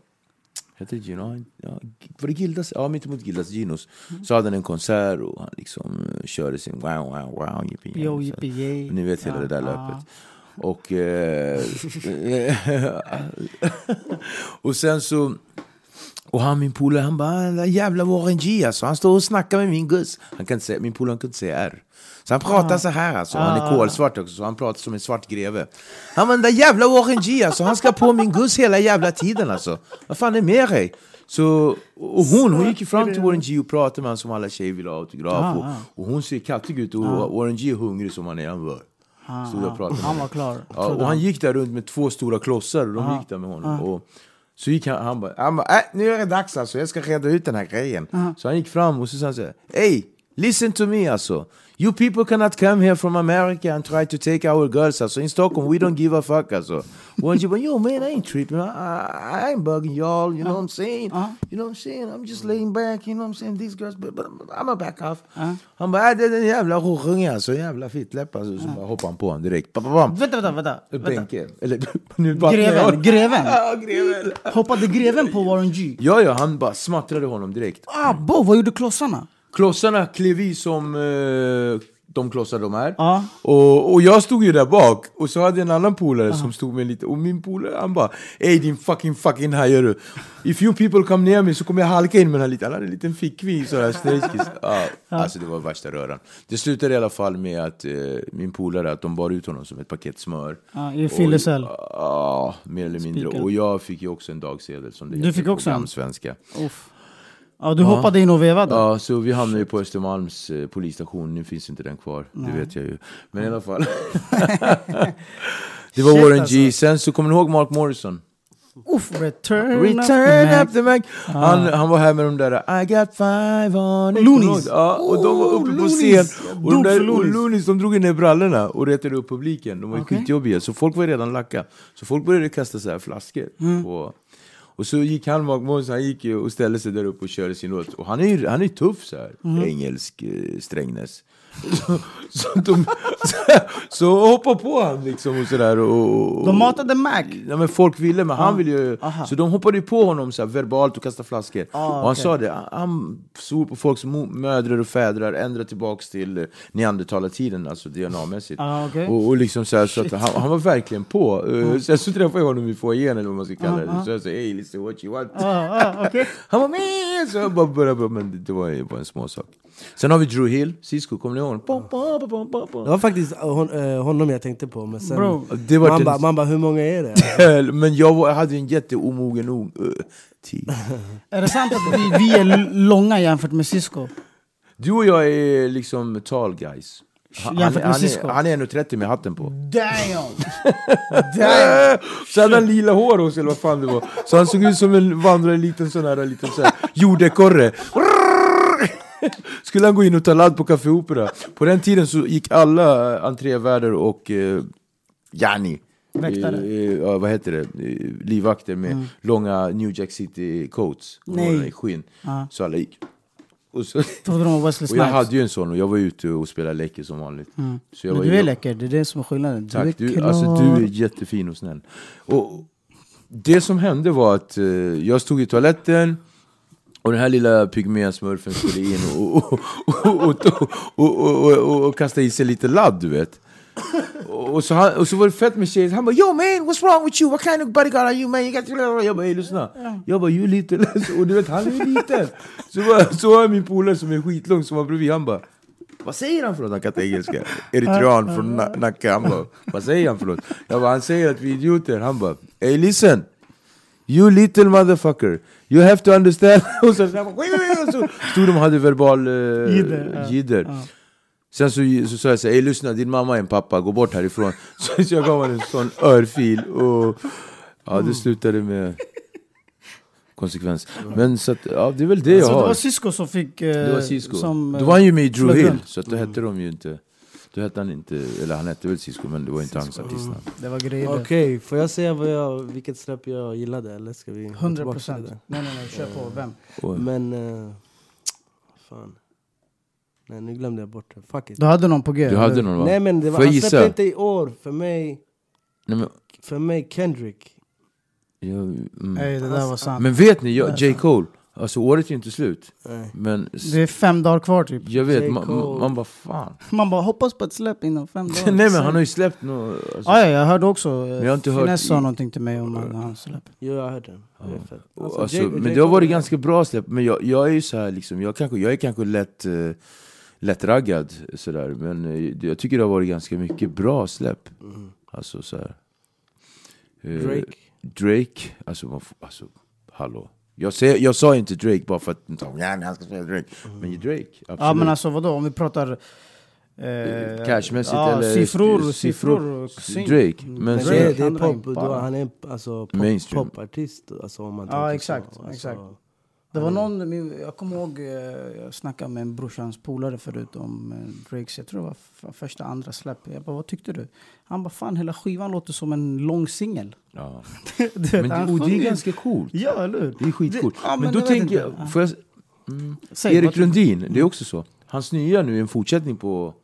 Hette det Gino? Ja, var det Gildas? Ja, mitt emot Gildas Ginos. Så hade han en konsert och han liksom eh, körde sin wow, wow, wow, yippee, Yo, yay. Ni vet hela det där löpet. Och, eh, *laughs* och sen så... Och han min polare, han bara den där jävla Warren G alltså, han står och snackar med min guss. Han kan inte säga, min polare kan inte säga R. Så han pratar så här alltså, han är kolsvart också, så han pratar som en svart greve. Han bara den där jävla Warren G alltså, han ska på min guss hela jävla tiden alltså. Vad fan är med dig? Så, och hon, hon gick ju fram till Warren G och pratade med honom som alla tjejer vill ha autograf. Och, och hon ser kattig ut och Warren G är hungrig som han är. Han bara, stod och pratade med Han var klar. Ja, och han gick där runt med två stora klossar och de gick där med honom. Och så gick han, han bara, han bara äh, nu är det dags alltså, jag ska reda ut den här grejen. Så han gick fram och så sa han så här, Hey, listen to me alltså. You people cannot come here from America and try to take our girls alltså. In Stockholm we don't give a fuck alltså. One you bara, yo man I ain't tripping, I, I, I ain't bugging y'all, you know what I'm saying? You know what I'm saying? I'm just laying back, you know what I'm saying? These girls, but, but I'm a back off. Han bara, äh, det är den jävla horungen alltså, jävla fittläpp alltså. Så bara hoppade han på honom direkt. Bam, bam. Vänta, vänta, vänta. vänta. Bänken. Eller *laughs* nu bara- Greven, greven. Ja, greven. Hoppade greven på Warren G? Ja, ja, han bara smattrade honom direkt. Ah, bo, vad gjorde klossarna? Klossarna klev i som eh, de klossar de är. Ja. Och, och jag stod ju där bak, och så hade jag en annan polare som stod med lite, och min polare han bara Ey din fucking fucking hajar du If you people come near me så kommer jag halka in med den här liten, han hade en liten fickvis sådär snedskis *laughs* ja, Alltså det var värsta röran Det slutade i alla fall med att eh, min polare, att de bar ut honom som ett paket smör Ja, i fyllecell. Ja, mer eller mindre. Spikad. Och jag fick ju också en dagsedel som det Du heter fick på också en? svenska. Uff. Ja, du hoppade in och vevade? Ja, så vi hamnade ju på Östermalms eh, polisstation, nu finns inte den kvar, det vet jag ju. Men i alla fall. *laughs* det var Shit, Warren alltså. G, sen så kommer ni ihåg Mark Morrison? Uff, return, Return up up the Mac! Han, han var här med de där I got five on it. Loonies. Ja, och de var Oh, uppe på Loonies. scen. Jag Och de dog där för och Loonies. Loonies, de drog ner brallorna och retade upp publiken. De var ju Okej. skitjobbiga, så folk var redan lacka. Så folk började kasta så här flaskor. Mm. På, och så gick han, Mark Morrison, han gick och ställde sig där uppe och körde sin låt. Och han är ju han är tuff så här, Mm. engelsk eh, Strängnäs. *laughs* Så, *laughs* så, de, så, så hoppa på han liksom och sådär. Och, och, De matade Mac. Ja, men folk ville, men han ville ju... Aha. Så de hoppade ju på honom så här, verbalt och kastade flaskor. Ah, och han okej. sa det, han- svor på folks mödrar och fädrar, ändrade tillbaks till eh, neandertalartiden, alltså DNA-mässigt. Ah, okej. och, och liksom så, här, så att han, han var verkligen på. Uh, Sen så träffade jag honom i foajén, eller vad man ska kalla det. Så jag sa, hey listen what you want. Ah, ah, okej. *laughs* Han var med! Så jag bara började, bara, men det- var, det var en små sak. Sen har vi Drew Hill, Cisco, kommer ni ihåg honom? Pom, pom, pom, pom, pom, pom. Det var faktiskt hon, eh, honom jag tänkte på, men sen... Bro. Det var man bara, man bara, hur många är det? *laughs* Men jag, var, jag hade en jätteomogen uh, tid. Är det sant att vi, vi är långa jämfört med Cisco? Du och jag är liksom tall guys. Han, han, han, är, han är 1,30 med hatten på. *laughs* Damn! Så hade han lila hår hos eller vad fan det var. Så han såg ut som en vandrare, liten sån här, liten sån här jordekorre. *laughs* Skulle han gå in och ta ladd på Café Opera. På den tiden så gick alla eh, entrévärdar och eh, Jani Väktare. eh, eh, ja, vad heter det? Eh, livvakter med långa New Jack City coats. Nej. i skinn. Ja. Så alla gick. Och, så, *laughs* och jag hade ju en sån och jag var ute och spelade läcker som vanligt. Så jag Men var du är läcker, det är det som är skillnaden. Du är Tack, du, klar. alltså, du är jättefin och snäll. Och det som hände var att eh, jag stod i toaletten och den här lilla pygmésmurfen skulle in och, och, och, kasta i sig lite ladd, du vet. Och så, han, och så var det fett med tjejer. Han bara yo man, what's wrong with you? What kind of bodyguard are you man? You got to... Jag bara hey, lyssna. Jag bara you little. *laughs* Och du vet han är liten. Så var så har min polare som är skitlång som var bredvid. Han bara vad säger han för något? Han kan inte engelska. Eritrean från Nacka. Han bara vad säger han för något? Jag bara han säger att vi är idioter. Han bara hey listen. You little motherfucker! You have to understand! *laughs* Och så, så, stod de och hade verbal uh, Jidder. Sen så, så sa jag så här, lyssna din mamma är en pappa, gå bort härifrån. *laughs* Så, så jag gav honom en sån örfil och ja, det slutade med konsekvens. Men så att, ja, det är väl det jag Så det har. var Cisco som fick... eh, Det var Cisco. Som, då var han ju med i Drew flög Hill, så då hette de ju inte... Då hette han inte, eller han hette väl Cisco men det var inte hans artistnamn. Det var grejer. Okej, får jag säga vad jag, vilket släpp jag gillade? Eller ska vi gå 100 tillbaka till procent. det? Nej, nej, nej. Kör på. Vem? Och, Men... eh, fan. Nej, nu glömde jag bort det. Fuck it. Du hade någon på G? du hade någon va? Nej men det var, han gissa? släppte inte i år. För mig, Nej, men, för mig Kendrick. jag, mm. Nej, det där var sant. men vet ni, jag, J. Cole, alltså året är inte slut. Nej. Men Det är fem dagar kvar typ. jag vet, man, man bara fan. *laughs* Man bara hoppas på ett släpp inom fem *laughs* dagar. Nej men han har ju släppt något... Alltså, Ja, ja, jag hörde också. eh, jag har inte hört Finesse sa i- någonting till mig om han- hans släpp. Jo jag hörde den. Det Alltså, alltså, J- men J. det har varit ganska bra släpp, men jag, jag är ju så här liksom, jag, kanske, jag är kanske lätt, eh, lättraggad sådär, men eh, jag tycker det har varit ganska mycket bra släpp. Mhm. Alltså så här. Eh, Drake. Drake, alltså, man alltså hallå. Jag, säger, jag sa inte Drake bara för att ja, han ska säga Drake. Men Drake, absolut. Ja men alltså vadå, om vi pratar... Eh, Cashmässigt ja, eller siffror, siffror. Drake. Men, Men Men så, det, det är pop, då, han är alltså pop, Mainstream. popartist. Alltså, om man Ja, exakt, Så. Alltså, exakt. Det var någon, min- jag kommer ihåg, eh, jag snackade med en brorsans polare förut om eh, Drakes, jag tror det var första, andra släpp. Jag bara, vad tyckte du? Han bara, fan hela skivan låter som en lång singel. ja. *laughs* Du vet, men det, och det är ganska coolt. Ja, eller hur? Det är skitcoolt. Det- ja, men, men då jag tänker inte. jag, får jag mm, Säg, Erik Lundin, det är också så. Hans nya nu är en fortsättning på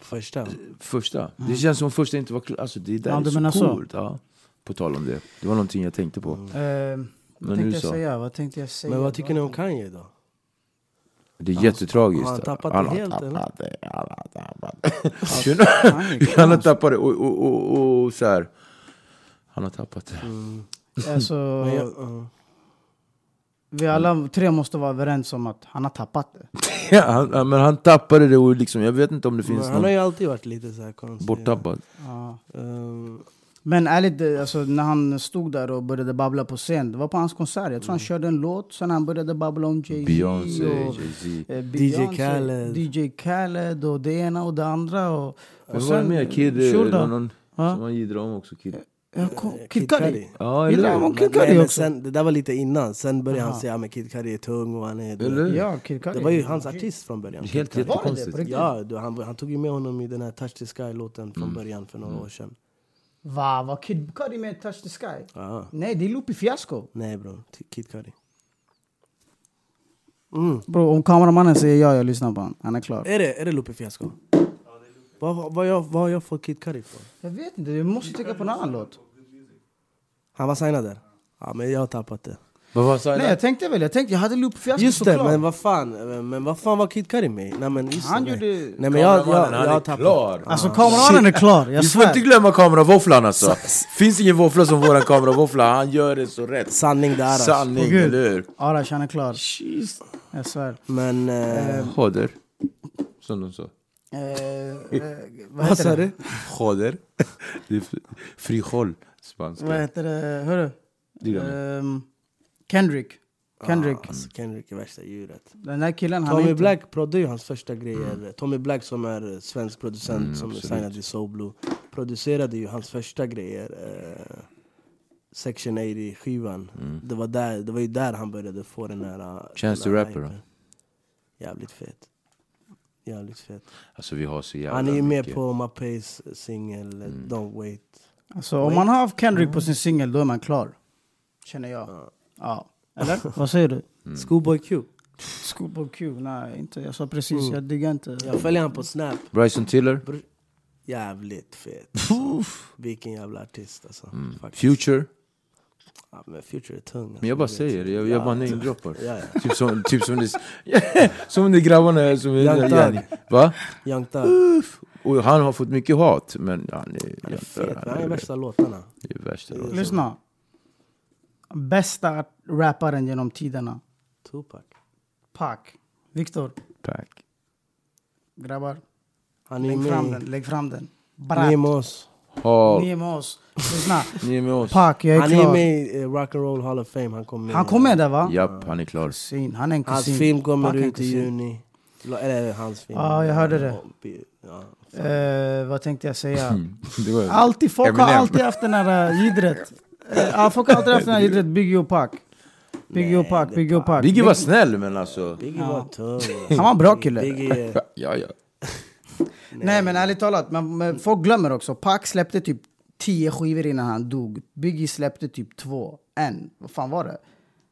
Första. första. Det känns som första inte var klar. Alltså det där Ja, är du så menar så? coolt. Ja. På tal om det. Det var någonting jag tänkte på. Eh, Men vad tänkte nu jag så. säga? Vad tänkte jag säga? Men vad tycker ni om Kanye då? Det är jättetragiskt. har han tappat det Han har helt, tappat det, han har tappat *laughs* det. Han har tappat det och, och, och, och så här. Han har tappat det. Alltså, *laughs* jag, ja. vi alla tre måste vara överens om att han har tappat det. *laughs* Ja, han, men han tappade det och liksom, jag vet inte om det finns Men han har någon ju alltid varit lite så här konstig. borttappad. Ja. Ehm, Men ärligt, alltså, när han stod där och började babbla på scen, det var på hans konsert. Jag tror han körde en låt, sen han började babbla om Jay-Z Beyoncé, Jay-Z. eh, DJ Khaled. DJ Khaled och det ena och det andra. Och, och Men var det mer Kid, eh, Shurda. någon, Ja. som man gidrar om också? Kid. Kom- eh, Kid Cudi. Ja, eller han sen, det där var lite innan, sen började han Aha. säga att Kid Cudi är tung och han är... Eller? Ja, Kid Cudi. Det var ju hans artist från början. Helt jättekonstigt. Ja, du, han, han tog ju med honom i den här Touch the Sky-låten från Mm. början för några år sedan. Va, var Kid Cudi med Touch the Sky? Ja. Nej, det är Lupe Fiasco. Nej bro, T- Kid Cudi. Mm. Bro, om kameramannen säger ja, jag lyssnar på honom. Han är klar. Är det, är det Lupe Fiasco? Vad, vad, vad, jag, vad har jag fått Kid Cudi för? Jag vet inte, du måste tycka på en annan låt. Han var signad där? Ja men jag har tappat det. Vad var sa Nej, jag tänkte väl, jag tänkte jag hade Lupe Fiasco Just det, såklart. men vad fan, men vad fan var Kid Cudi med? Nej men just Han det, gjorde- nej. men jag, jag, Kameramannen, jag, han har är tappat. klar. Alltså kameramannen är klar, jag Vi får inte svär. glömma kameravåfflan alltså. *laughs* Finns ingen våffla som våran kameravåffla, han gör det så rätt. Sanning där alltså. Sanning, gud. eller hur? Arash, han är klar. Jag svär. Men... Eh, Choder. Som de sa. Eh, eh, vad vad heter sa det? du? Choder. Det är f- frijol. Spanska. Vad heter det? Hörru? Det ni. Ehm, Kendrick. Kendrick. Ah, alltså, Kendrick är värsta djuret. Den där killen, han är Tommy inte... Black proddade ju hans första grejer. Tommy Black som är eh, svensk producent Mm, som är absolut. signad till Soul Blue. Producerade ju hans första grejer. Eh, Section 80-skivan. Det, var där, det var ju där han började få den här... eh, Chance här the Rapper då? Jävligt fet. Jävligt fet. Alltså vi har så jävla Han är ju med mycket. på singel eh, Mm. Don't Wait. Alltså, om man har Kendrick på sin singel, då är man klar. Känner jag. Ja. Eller? *laughs* Vad säger du? Mm. Schoolboy Q. Schoolboy Q? Nej, inte. Jag sa precis, Mm. jag diggar inte. Jag följer han på Snap. Bryson Tiller. Jävligt fet. Alltså. Vilken jävla artist alltså. faktiskt. Future. Ja, men Future är tung. Alltså. Men jag bara säger det, jag, jag Ja. bara namedroppar. Ja, ja. Typ som, typ som det... *laughs* som de grabbarna som är... Young Thug. Va? Young Thug. Och han har fått mycket hat, men han är, Han är fet, han är är- värsta låtarna. det är värsta låten. Lyssna. Bästa rapparen genom tiderna. Tupac. Pac. Viktor. Pack. Grabbar. Han är Lägg fram den. Lägg fram den. ni är med oss. Ha, Ni är med oss. Lyssna. ni är med oss. Pac, jag är Han är klar. med i eh, Rock'n'Roll Hall of Fame. Han kom med. Han kom med där va? Japp, han är klar. Kusin. Han är en Hans kusin. film kommer Pac är ut i juni. Eller hans film. Ja, jag hörde det. Ja. Eh, vad tänkte jag säga? *laughs* Det var, Alltid, folk har Eminem. alltid haft den här uh, *laughs* Eh, ja, folk har alltid haft den här *laughs* jiddret. Biggie och Pac. Biggie och Pac, Biggie och Pac. Biggie var snäll, men alltså... Biggie Ja. var tung. *laughs* Han var en bra kille. Biggie, *laughs* Ja, ja. Nej men ärligt talat, men, men folk glömmer också. Pac släppte typ 10 skivor innan han dog. Biggie släppte typ två. En. Vad fan var det?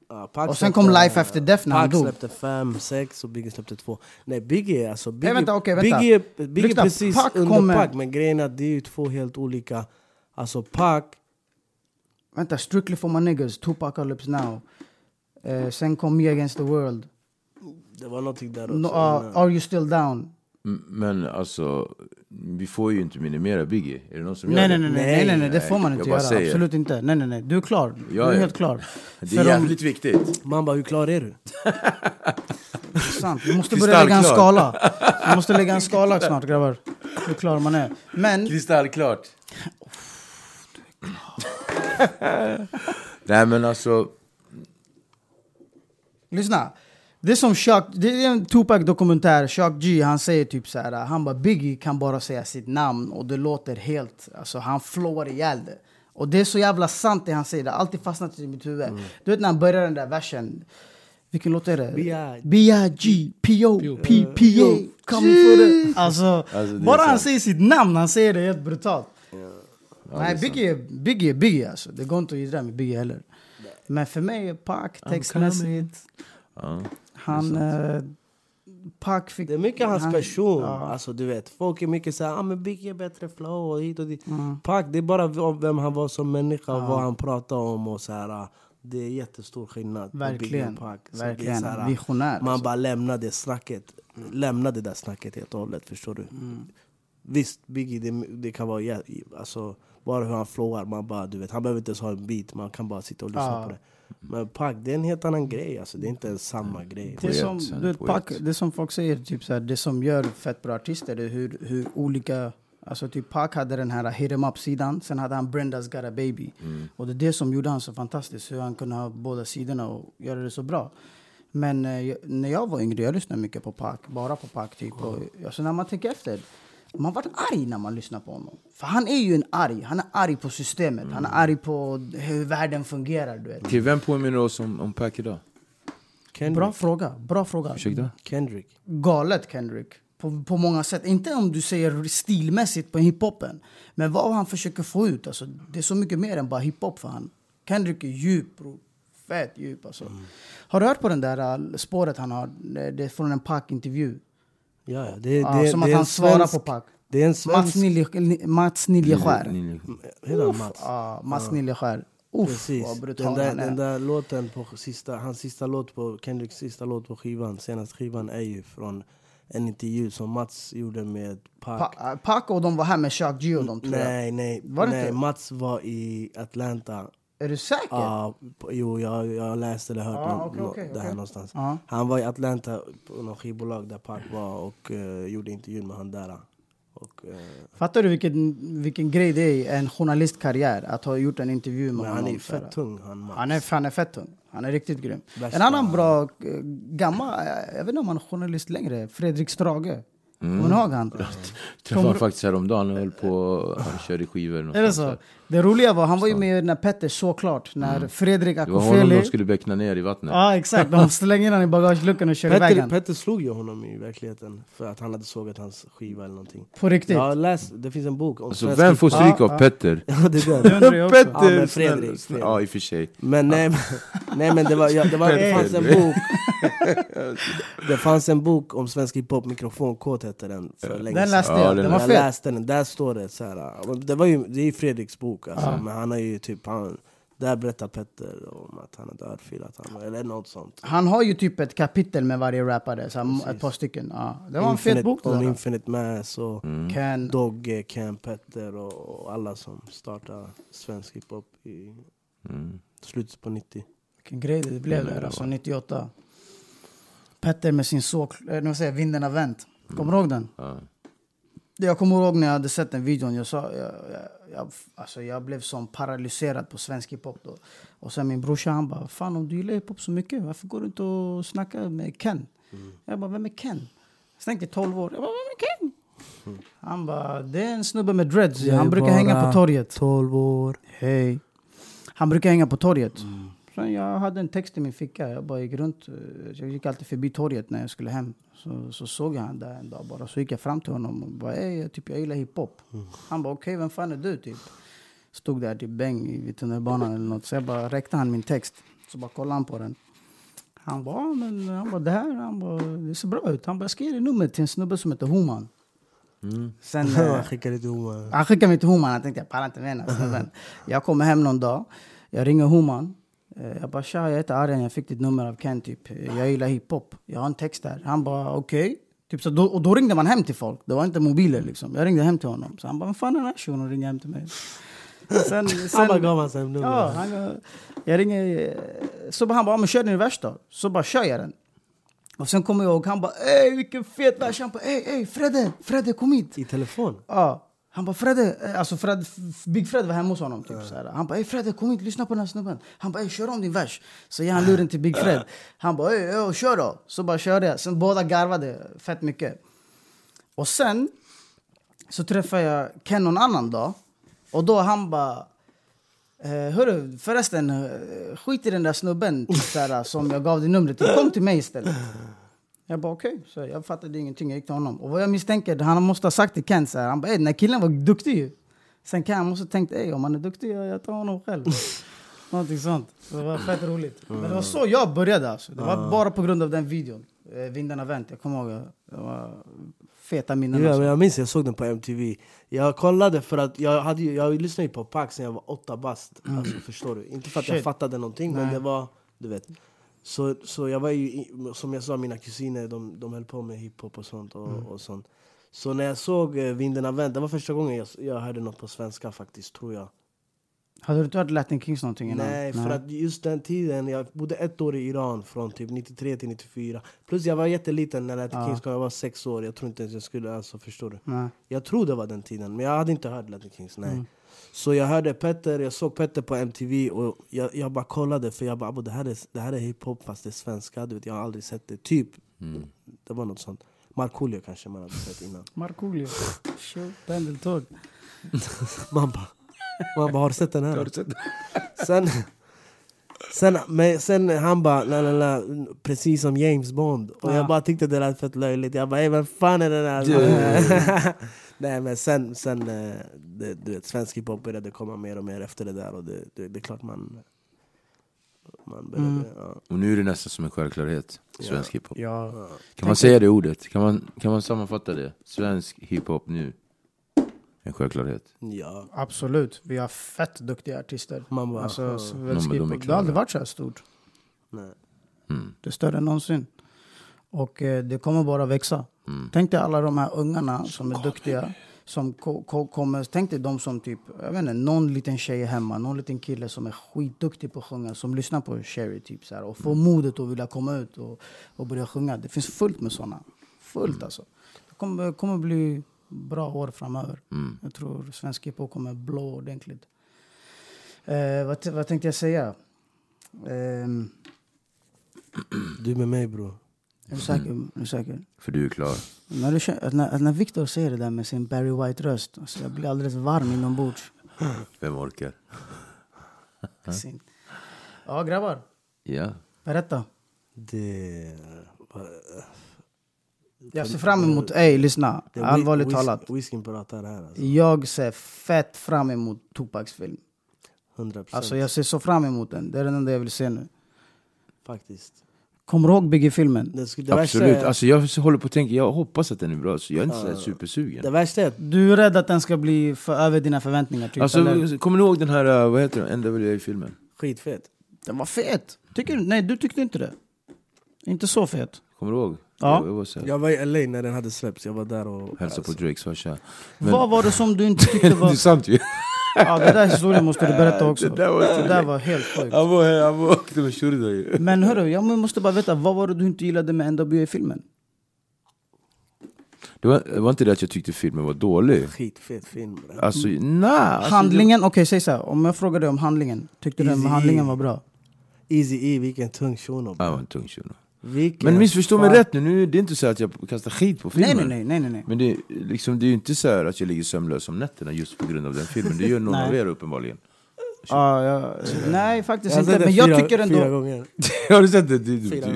ja, Pac Och sen släppte- kom Life After Death när han Pac dog. släppte fem, sex och Biggie släppte två. Nej Biggie alltså, Biggie, vänta, okej, vänta. Biggie, Biggie Lyssna, precis Pac under kommer- Pac, men grejen är att det är ju två helt olika. Alltså Pac, Vänta, Strictly for my niggas, Tupac Lips Now. Eh, sen kom Me Against the World. det var någonting där också. No, uh, are You Still Down? M- Men alltså, vi får ju inte minimera Biggie. Är det någon som Nej gör nej, det? nej, nej, nej, nej, nej, det får man inte göra. säger. Absolut inte. Nej, nej, nej. Du är klar. Du är ja. helt klar. Det är För om- jävligt viktigt. Man bara, hur klar är du? *laughs* Sant. Vi måste börja lägga en skala. Vi måste lägga en skala snart grabbar. Hur klar man är. Men Kristallklart. *laughs* Nej men alltså, lyssna. Det är som Chuck, det är en Tupac-dokumentär. Chuck G, han säger typ så här. Han bara Biggie kan bara säga sitt namn och det låter helt, alltså han flowar ihjäl det. Och det är så jävla sant det han säger. Det har alltid fastnat i mitt huvud. Du vet när han börjar den där versen. Vilken låt är det? B.I.. B.I.G. P.O. P.P.A. Coming for the... Alltså, är bara han säger sitt namn, han säger det helt brutalt. Nej, det Biggie, Biggie Biggie alltså. Det går inte att gidra med Biggie heller. Men för mig är Pac textmässigt... ja. Han... Eh, Pac fick... Det är mycket hans han- person. Ja. Alltså, du vet, folk är mycket såhär, ah, men Biggie är bättre flow och hit och dit. Mm. Pac, det är bara vem han var som människa och vad han pratade om. och så här, ah, Det är jättestor skillnad Verkligen. Pac. Det Verkligen. så här, ah, Visionär. Man alltså. bara lämnade snacket. Lämnade det där snacket helt och hållet, förstår du? Mm. Visst, Biggie, det, det kan vara... Alltså, bara hur han flowar, man bara, du vet, han behöver inte ens ha en beat, man kan bara sitta och lyssna Ja. på det. Men Pac, det är en helt annan grej, alltså, det är inte ens samma grej. Det som, du vet, poet. Pac, det är som folk säger, typ så här, det som gör fett bra artister är hur, hur olika... Alltså typ Pac hade den här hit em up-sidan, sen hade han Brenda's got a baby. Mm. Och det är det som gjorde han så fantastisk, hur han kunde ha båda sidorna och göra det så bra. Men eh, när jag var yngre, jag lyssnade mycket på Pac, bara på Pac typ. Och, alltså när man tänker efter, man vart arg när man lyssnar på honom. För han är ju en arg, han är arg på systemet, han är arg på hur världen fungerar du vet. Okej, vem påminner oss om, om Pac idag? Kendrick. Bra fråga, bra fråga. Ursäkta? Kendrick. galet Kendrick. På, på många sätt. Inte om du säger stilmässigt på hiphopen. Men vad han försöker få ut. Alltså, det är så mycket mer än bara hiphop för han. Kendrick är djup bro. Fett djup alltså. Har du hört på den där uh, spåret han har? Det det är från en Pac-intervju. Ja, ja, det, det, som det att han svarar på Pac. Det är en Mats, svensk... Nilje, Mats Niljeskär. Han Mats? Ja, Mats Niljeskär. Uff, Precis. vad Den brutal där, han är. den där låten på sista, hans sista låt på Kendricks sista låt på skivan, senaste skivan är ju från en intervju som Mats gjorde med Pac. Pa, Pac och de var här med Chuck G och de tror jag. nej, nej, Var det nej. inte? Mats var i Atlanta. Är du säker? Ja, på- jo, jag, jag läste eller hört Ah, nå- okej, nå- okej, det här okej. någonstans. Ja. Han var i Atlanta på något skivbolag där Pac var och eh, gjorde intervjun med han där. Och, eh, Fattar du vilken, vilken grej det är i en journalistkarriär att ha gjort en intervju med men han är honom? fett tung han. Han är, han är fett tung. Han är riktigt grym. Värsta- En annan bra eh, gammal, eh, jag vet inte om han är journalist längre, Fredrik Strage. Mm. Kommer du ihåg han? Träffade han faktiskt häromdagen, han höll på, han körde skivor Är det så? där. Det roliga var, han var ju med när Petter såklart, när Fredrik Det var honom Akofeli... de skulle beckna ner i vattnet. Ja exakt, de slänger honom i bagageluckan och kör iväg Petter, han. Petter slog ju honom i verkligheten för att han hade sågat hans skiva eller någonting. På riktigt. Jag har läst, det finns en bok om Alltså svensk vem får stryk Ja, av ja. Petter? Ja, det är *laughs* Det den. jag också. Ja, men Fredrik, Fredrik. Ja, i och för sig. Men nej, men- *laughs* nej men det, var, ja, det, var, det fanns en bok *laughs* Det fanns en bok om svensk hiphop, mikrofonkåt hette den för länge Den läste Ja, jag, den den var jag läste den, där står det så här. Det, var ju, det är ju Fredriks bok alltså, men han har ju typ han, Där berättar Petter om att han hade örfilat honom, eller något sånt. Han har ju typ ett kapitel med varje rappare, så här, ett par stycken. Ja. Det var en Infinite, fet bok Om där. Infinite Mass och Ken, Dogge, Cam, Petter och, och alla som startade svensk hiphop i Mm. slutet på 90. vilken grej det blev där, alltså 98. Petter med sin såk, eh, vad säger jag, Vinden har vänt. Kommer du ihåg den? Ja. Jag kommer ihåg när jag hade sett den videon, jag, sa, jag, jag, jag, alltså jag blev som paralyserad på svensk hiphop då. Och sen min brorsa han bara, fan om du gillar hiphop så mycket, varför går du inte och snackar med Ken? Jag bara, vem är Ken? Jag tänkte 12 år, jag bara, vem är Ken? Han bara, det är en snubbe med dreads, han brukar hänga på torget. 12 år. Hej. Han brukar hänga på torget. Sen jag hade en text i min ficka. Jag bara gick runt. eh, Jag gick alltid förbi torget när jag skulle hem. Så, så såg jag han där en dag bara. Så gick jag fram till honom och bara Ey, jag, typ, jag gillar hiphop. Han bara okej, vem fan är du? Typ. Stod där typ bäng i vid tunnelbanan eller något. Så jag bara räckte han min text. Så bara kollade han på den. Han bara, "Ja, men han bara det här, han bara, det ser bra ut. Han bara, jag ska ge dig numret till en snubbe som heter Homan. Sen, *laughs* eh, Han skickade till Oma. han skickade mig till Homan. Jag tänkte jag pallar inte med den. Jag kommer hem någon dag. Jag ringer Homan. Eh, Jag bara tja, jag heter Arjen. Jag fick ditt nummer av Ken. Typ. Jag gillar hiphop. Jag har en text där. Han bara okej. Typ så då, och då ringde man hem till folk. Det var inte mobiler liksom. Jag ringde hem till honom. Så han bara, vad fan är den här shunon ringer hem till mig? Sen, *laughs* Han bara gav hans nummer. Ja, han, jag ringer... Så bara, han bara, men kör din vers då. Så bara kör jag den. Och sen kommer jag ihåg, han bara, ey vilken fet vers. Han bara, ey, ey Fredde, Fredde kom hit. I telefon. Ja. Han bara Fredde, eh, alltså Fred, Big Fred var hemma hos honom. Typ, här. Han bara ey Fredde kom hit, lyssna på den här snubben. Han bara ey kör om din vers. Så ger han luren till Big Fred. Han bara ey, kör då. Så bara körde jag. Sen båda garvade fett mycket. Och sen så träffade jag Ken någon annan dag. Och då han bara Eh, hörru, förresten, eh, skit i den där snubben typ, så här, som jag gav dig numret till. Kom till mig istället. Jag bara okej, så jag fattade ingenting. Jag gick till honom. Och vad jag misstänker, han måste ha sagt till Ken så här. Han bara, "Ey, den här killen var duktig ju. Sen Ken han måste ha tänkt, ey, om han är duktig, jag, jag tar honom själv. *laughs* Någonting sånt. Så det var fett roligt. Men det var så jag började alltså. Det var bara på grund av den videon. Eh, Vinden har vänt. Jag kommer ihåg, det var feta minnen. Ja, alltså. men jag minns jag såg den på MTV. Jag kollade för att jag, hade, jag lyssnade på Pax när jag var åtta bast. Alltså, förstår du? Inte för att jag fattade någonting, men det var... Du vet. Så, så jag var ju, som jag sa, mina kusiner de, de höll på med hiphop och sånt. Och, och sånt. Så när jag såg eh, Vinden har vänt, det var första gången jag, jag hörde något på svenska faktiskt, tror jag. Hade du inte hört Latin Kings någonting innan? Nej, för att just den tiden, jag bodde ett år i Iran från typ 93 till 94. Plus jag var jätteliten när Latin Kings kom, jag var sex år. Jag tror inte ens jag skulle, alltså förstår du? Nej. Jag tror det var den tiden, men jag hade inte hört Latin Kings. Nej. Så jag hörde Petter, jag såg Petter på MTV och jag, jag bara kollade för jag bara "Abo, det här är, det här är hiphop fast det är svenska. Du vet, jag har aldrig sett det. Typ, det var något sånt. Markoolio kanske man hade sett innan. Markoolio. Show, pendeltåg. *laughs* Man bara, man bara har du sett den här? *laughs* Sen, sen, men sen han bara, la, la, la, precis som James Bond. Och Ja. jag bara tyckte det lät fett löjligt. Jag bara, "Ey, vem fan är den här? *laughs* Nej men sen, sen eh, det, du vet, svensk hiphop började komma mer och mer efter det där. Och det, det, det är klart man, man började... Ja. Och nu är det nästan som en självklarhet, svensk hiphop. Ja. Kan man säga det ordet? Kan man, kan man sammanfatta det? Svensk hiphop nu? En självklarhet. ja. Absolut. Vi har fett duktiga artister. Man bara, alltså, ja. svensk De- det har aldrig varit så här stort. Nej. Mm. Det är större än någonsin. Och eh, det kommer bara växa. Mm. Tänk dig alla de här ungarna som är duktiga. Som ko- ko- kommer, tänk dig de som typ, jag vet inte, någon liten tjej hemma, någon liten kille som är skitduktig på att sjunga, som lyssnar på Sherry typ så här, och får modet att vilja komma ut och, och börja sjunga. Det finns fullt med såna. Fullt alltså. Det kommer, kommer bli bra år framöver. Mm. Jag tror svensk hiphop kommer blå ordentligt. Eh, vad, vad tänkte jag säga? Ehm, Du med mig bror. är du säker? Är du säker? För du är klar. När, du, känner- när, när Victor säger det där med sin Barry White-röst, alltså jag blir alldeles varm inombords. Vem orkar? *laughs* Ja, grabbar. Ja. Berätta. Det... Jag ser fram emot... Ey, lyssna. det Allvarligt whis- talat. Whiskyn pratar här alltså. Jag ser fett fram emot Tupacs film. 100% Alltså jag ser så fram emot den. Det är den enda jag vill se nu. faktiskt. Kommer du ihåg Biggie-filmen? Absolut. är, Alltså jag håller på att tänka, jag hoppas att den är bra, så jag är inte så här supersugen. det värsta är att Du är rädd att den ska bli för över dina förväntningar? Typ, eller? Alltså, kommer ni ihåg den här, uh, vad heter den, NWA-filmen? Skitfet. Den var fet. Tycker du? Nej, du tyckte inte det. Inte så fet. Kommer du ihåg? Ja. Jag, var så här, Jag var i LA när den hade släppts, jag var där och... hälsade på Drakes farsa. Vad var det som du inte tyckte *laughs* Det var... är sant ju. Ja, den där historien måste du berätta *laughs* också. Det där var- det där var helt sjukt. Han var han var åkte med Shurda ju. Men hörru, jag måste bara veta, vad var det du inte gillade med NWA-filmen? Det var, det var inte det att jag tyckte filmen var dålig. Skitfet film. bre. Alltså, nej. Alltså, handlingen, okej säg såhär, om jag frågar dig om handlingen, tyckte du Easy att handlingen E. var bra? Easy E, vilken tung shuno. Det, han var en tung shuno. Vilken Men missförstå mig rätt nu, nu, det är inte så att jag kastar skit på Nej filmen. nej nej, nej nej nej. Men det, är liksom, det är ju inte så här att jag ligger sömnlös om nätterna just på grund av den filmen. Det gör någon Nej. av er uppenbarligen. Ja, ja, nej faktiskt inte, men jag fyra- tycker Fyra ändå... gånger. *laughs* Har du sett det? Du, du, Fyra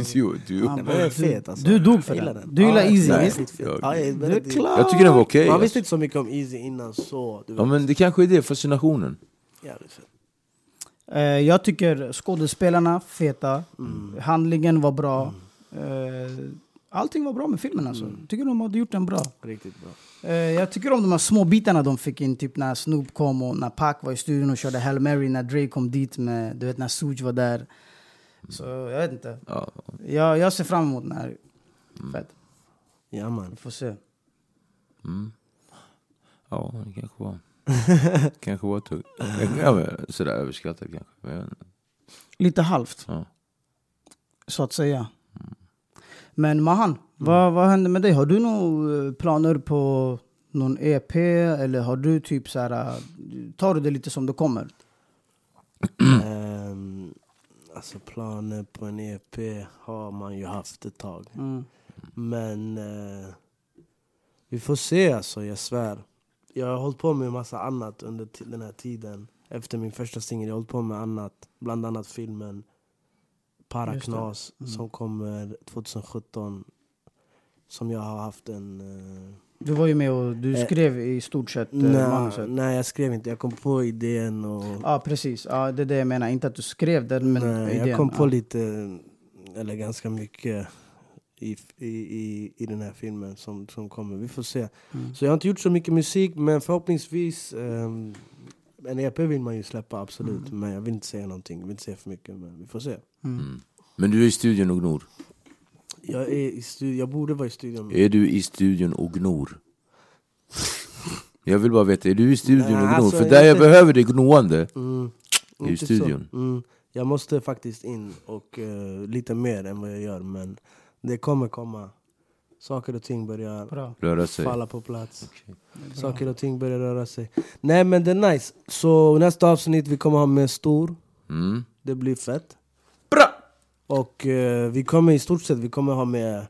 du, du, är fet alltså. Du dog för Jag den. Du gillar Ja, Easy, är visst? jag är Det är klart. Jag tycker den var okej. Man alltså. visste inte så mycket om Easy innan så. Du vet. Ja men det kanske är det, fascinationen. Jävligt fett. Eh, jag tycker skådespelarna, feta. Handlingen var bra. Eh, allting var bra med filmen alltså. Tycker de hade gjort den bra. Riktigt bra. Eh, jag tycker om de här små bitarna de fick in, typ när Snoop kom och när Pac var i studion och körde Hail Mary, när Dre kom dit med, du vet när Suge var där. Så jag vet inte. Ja. Jag, jag ser fram emot den här. Fett. Ja man. Vi får se. Mm. Ja, det kanske var... *laughs* kanske var tungt. Ja, sådär överskattat kanske. Men. Lite halvt, ja. så att säga. Men Mahan, vad, vad händer med dig? Har du några planer på någon EP? Eller har du typ så här, äh, tar du det lite som det kommer? Ehm, alltså planer på en EP har man ju haft ett tag. Mm. Men eh, vi får se alltså, jag svär. Jag har hållit på med en massa annat under den här tiden. Efter min första singel, jag har hållit på med annat. Bland annat filmen Paraknas Mm. som kommer 2017. Som jag har haft en... Eh, Du var ju med och du Eh, skrev i stort sett eh, nej, manuset. nej, jag skrev inte. Jag kom på idén och... Ja precis, ja, det är det jag menar. Inte att du skrev den men Nej, idén. jag kom på ja. lite, eller ganska mycket i, i, i, i den här filmen som, som kommer. Vi får se. Mm. Så jag har inte gjort så mycket musik, men förhoppningsvis ehm, en EP vill man ju släppa absolut. Men jag vill inte säga någonting, jag vill inte säga för mycket. Men vi får se. Mm. Men du är i studion och gnor. Jag, är i studion, jag borde vara i studion. Är du i studion och gnor? Jag vill bara veta, är du i studion Nej, och gnor? alltså, För jag där jag inte- behöver det gnoende. Mm, I inte studion. Mm, jag måste faktiskt in och eh, lite mer än vad jag gör. Men det kommer komma. Saker och ting börjar Bra. Röra sig. falla på plats. Saker och ting börjar röra sig. Nej men det är nice. Så nästa avsnitt vi kommer ha med stor. Mm. Det blir fett. Bra! Och eh, vi kommer i stort sett vi kommer ha med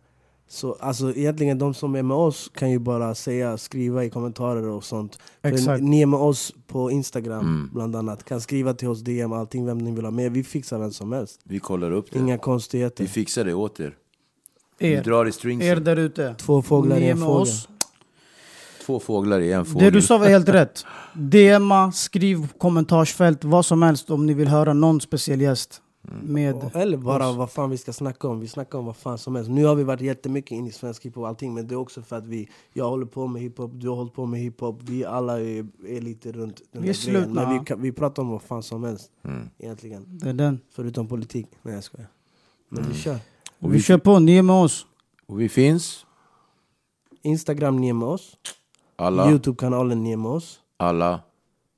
så, alltså egentligen de som är med oss kan ju bara säga, skriva i kommentarer och sånt. För Exakt. Ni är med oss på Instagram Mm. bland annat. Kan skriva till oss DM, allting vem ni vill ha med. Vi fixar vem som helst. Vi kollar upp det. Inga konstigheter. Vi fixar det åt er. Er, drar i stringsen. er där ute. Två fåglar i en fågel. oss. Två fåglar i en fågel. Det du sa var helt rätt. DMa, skriv kommentarsfält, vad som helst om ni vill höra någon speciell gäst. Med Eller bara oss. vad fan vi ska snacka om. Vi snackar om vad fan som helst. Nu har vi varit jättemycket in i svensk hiphop och allting. Men det är också för att vi, jag håller på med hiphop, du har hållit på med hiphop. Vi alla är, är lite runt den Vi är slutna, Men vi, kan, vi pratar om vad fan som helst Mm. egentligen. Det är den. Förutom politik. Nej jag skojar. Men vi kör. Och Vi vi, kör på, ni är med oss. och vi finns, Instagram ni är med oss. alla, Youtube-kanalen ni är med oss. alla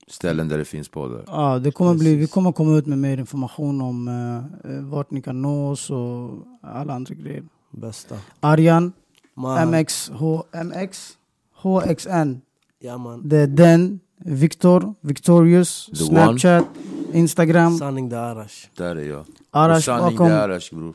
ställen där det finns poddar. Ja, det kommer bli, vi kommer komma ut med mer information om eh, vart ni kan nå oss och alla andra grejer. Bästa. Arjan. MX, H, MX, HXN. Ja man. Det är den, Victor, Victorious, The Snapchat, Instagram, Sanning det är Arash. Där är jag. Arash Och sanning bakom. det är Arash bror.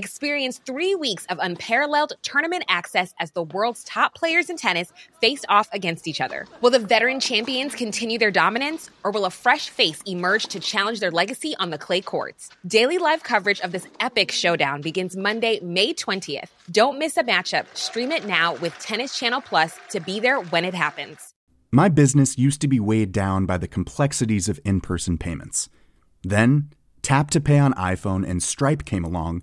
Experience three weeks of unparalleled tournament access as the world's top players in tennis face off against each other. Will the veteran champions continue their dominance, or will a fresh face emerge to challenge their legacy on the clay courts? Daily live coverage of this epic showdown begins Monday, May 20th. Don't miss a matchup. Stream it now with Tennis Channel Plus to be there when it happens. My business used to be weighed down by the complexities of in person payments. Then, Tap to Pay on iPhone and Stripe came along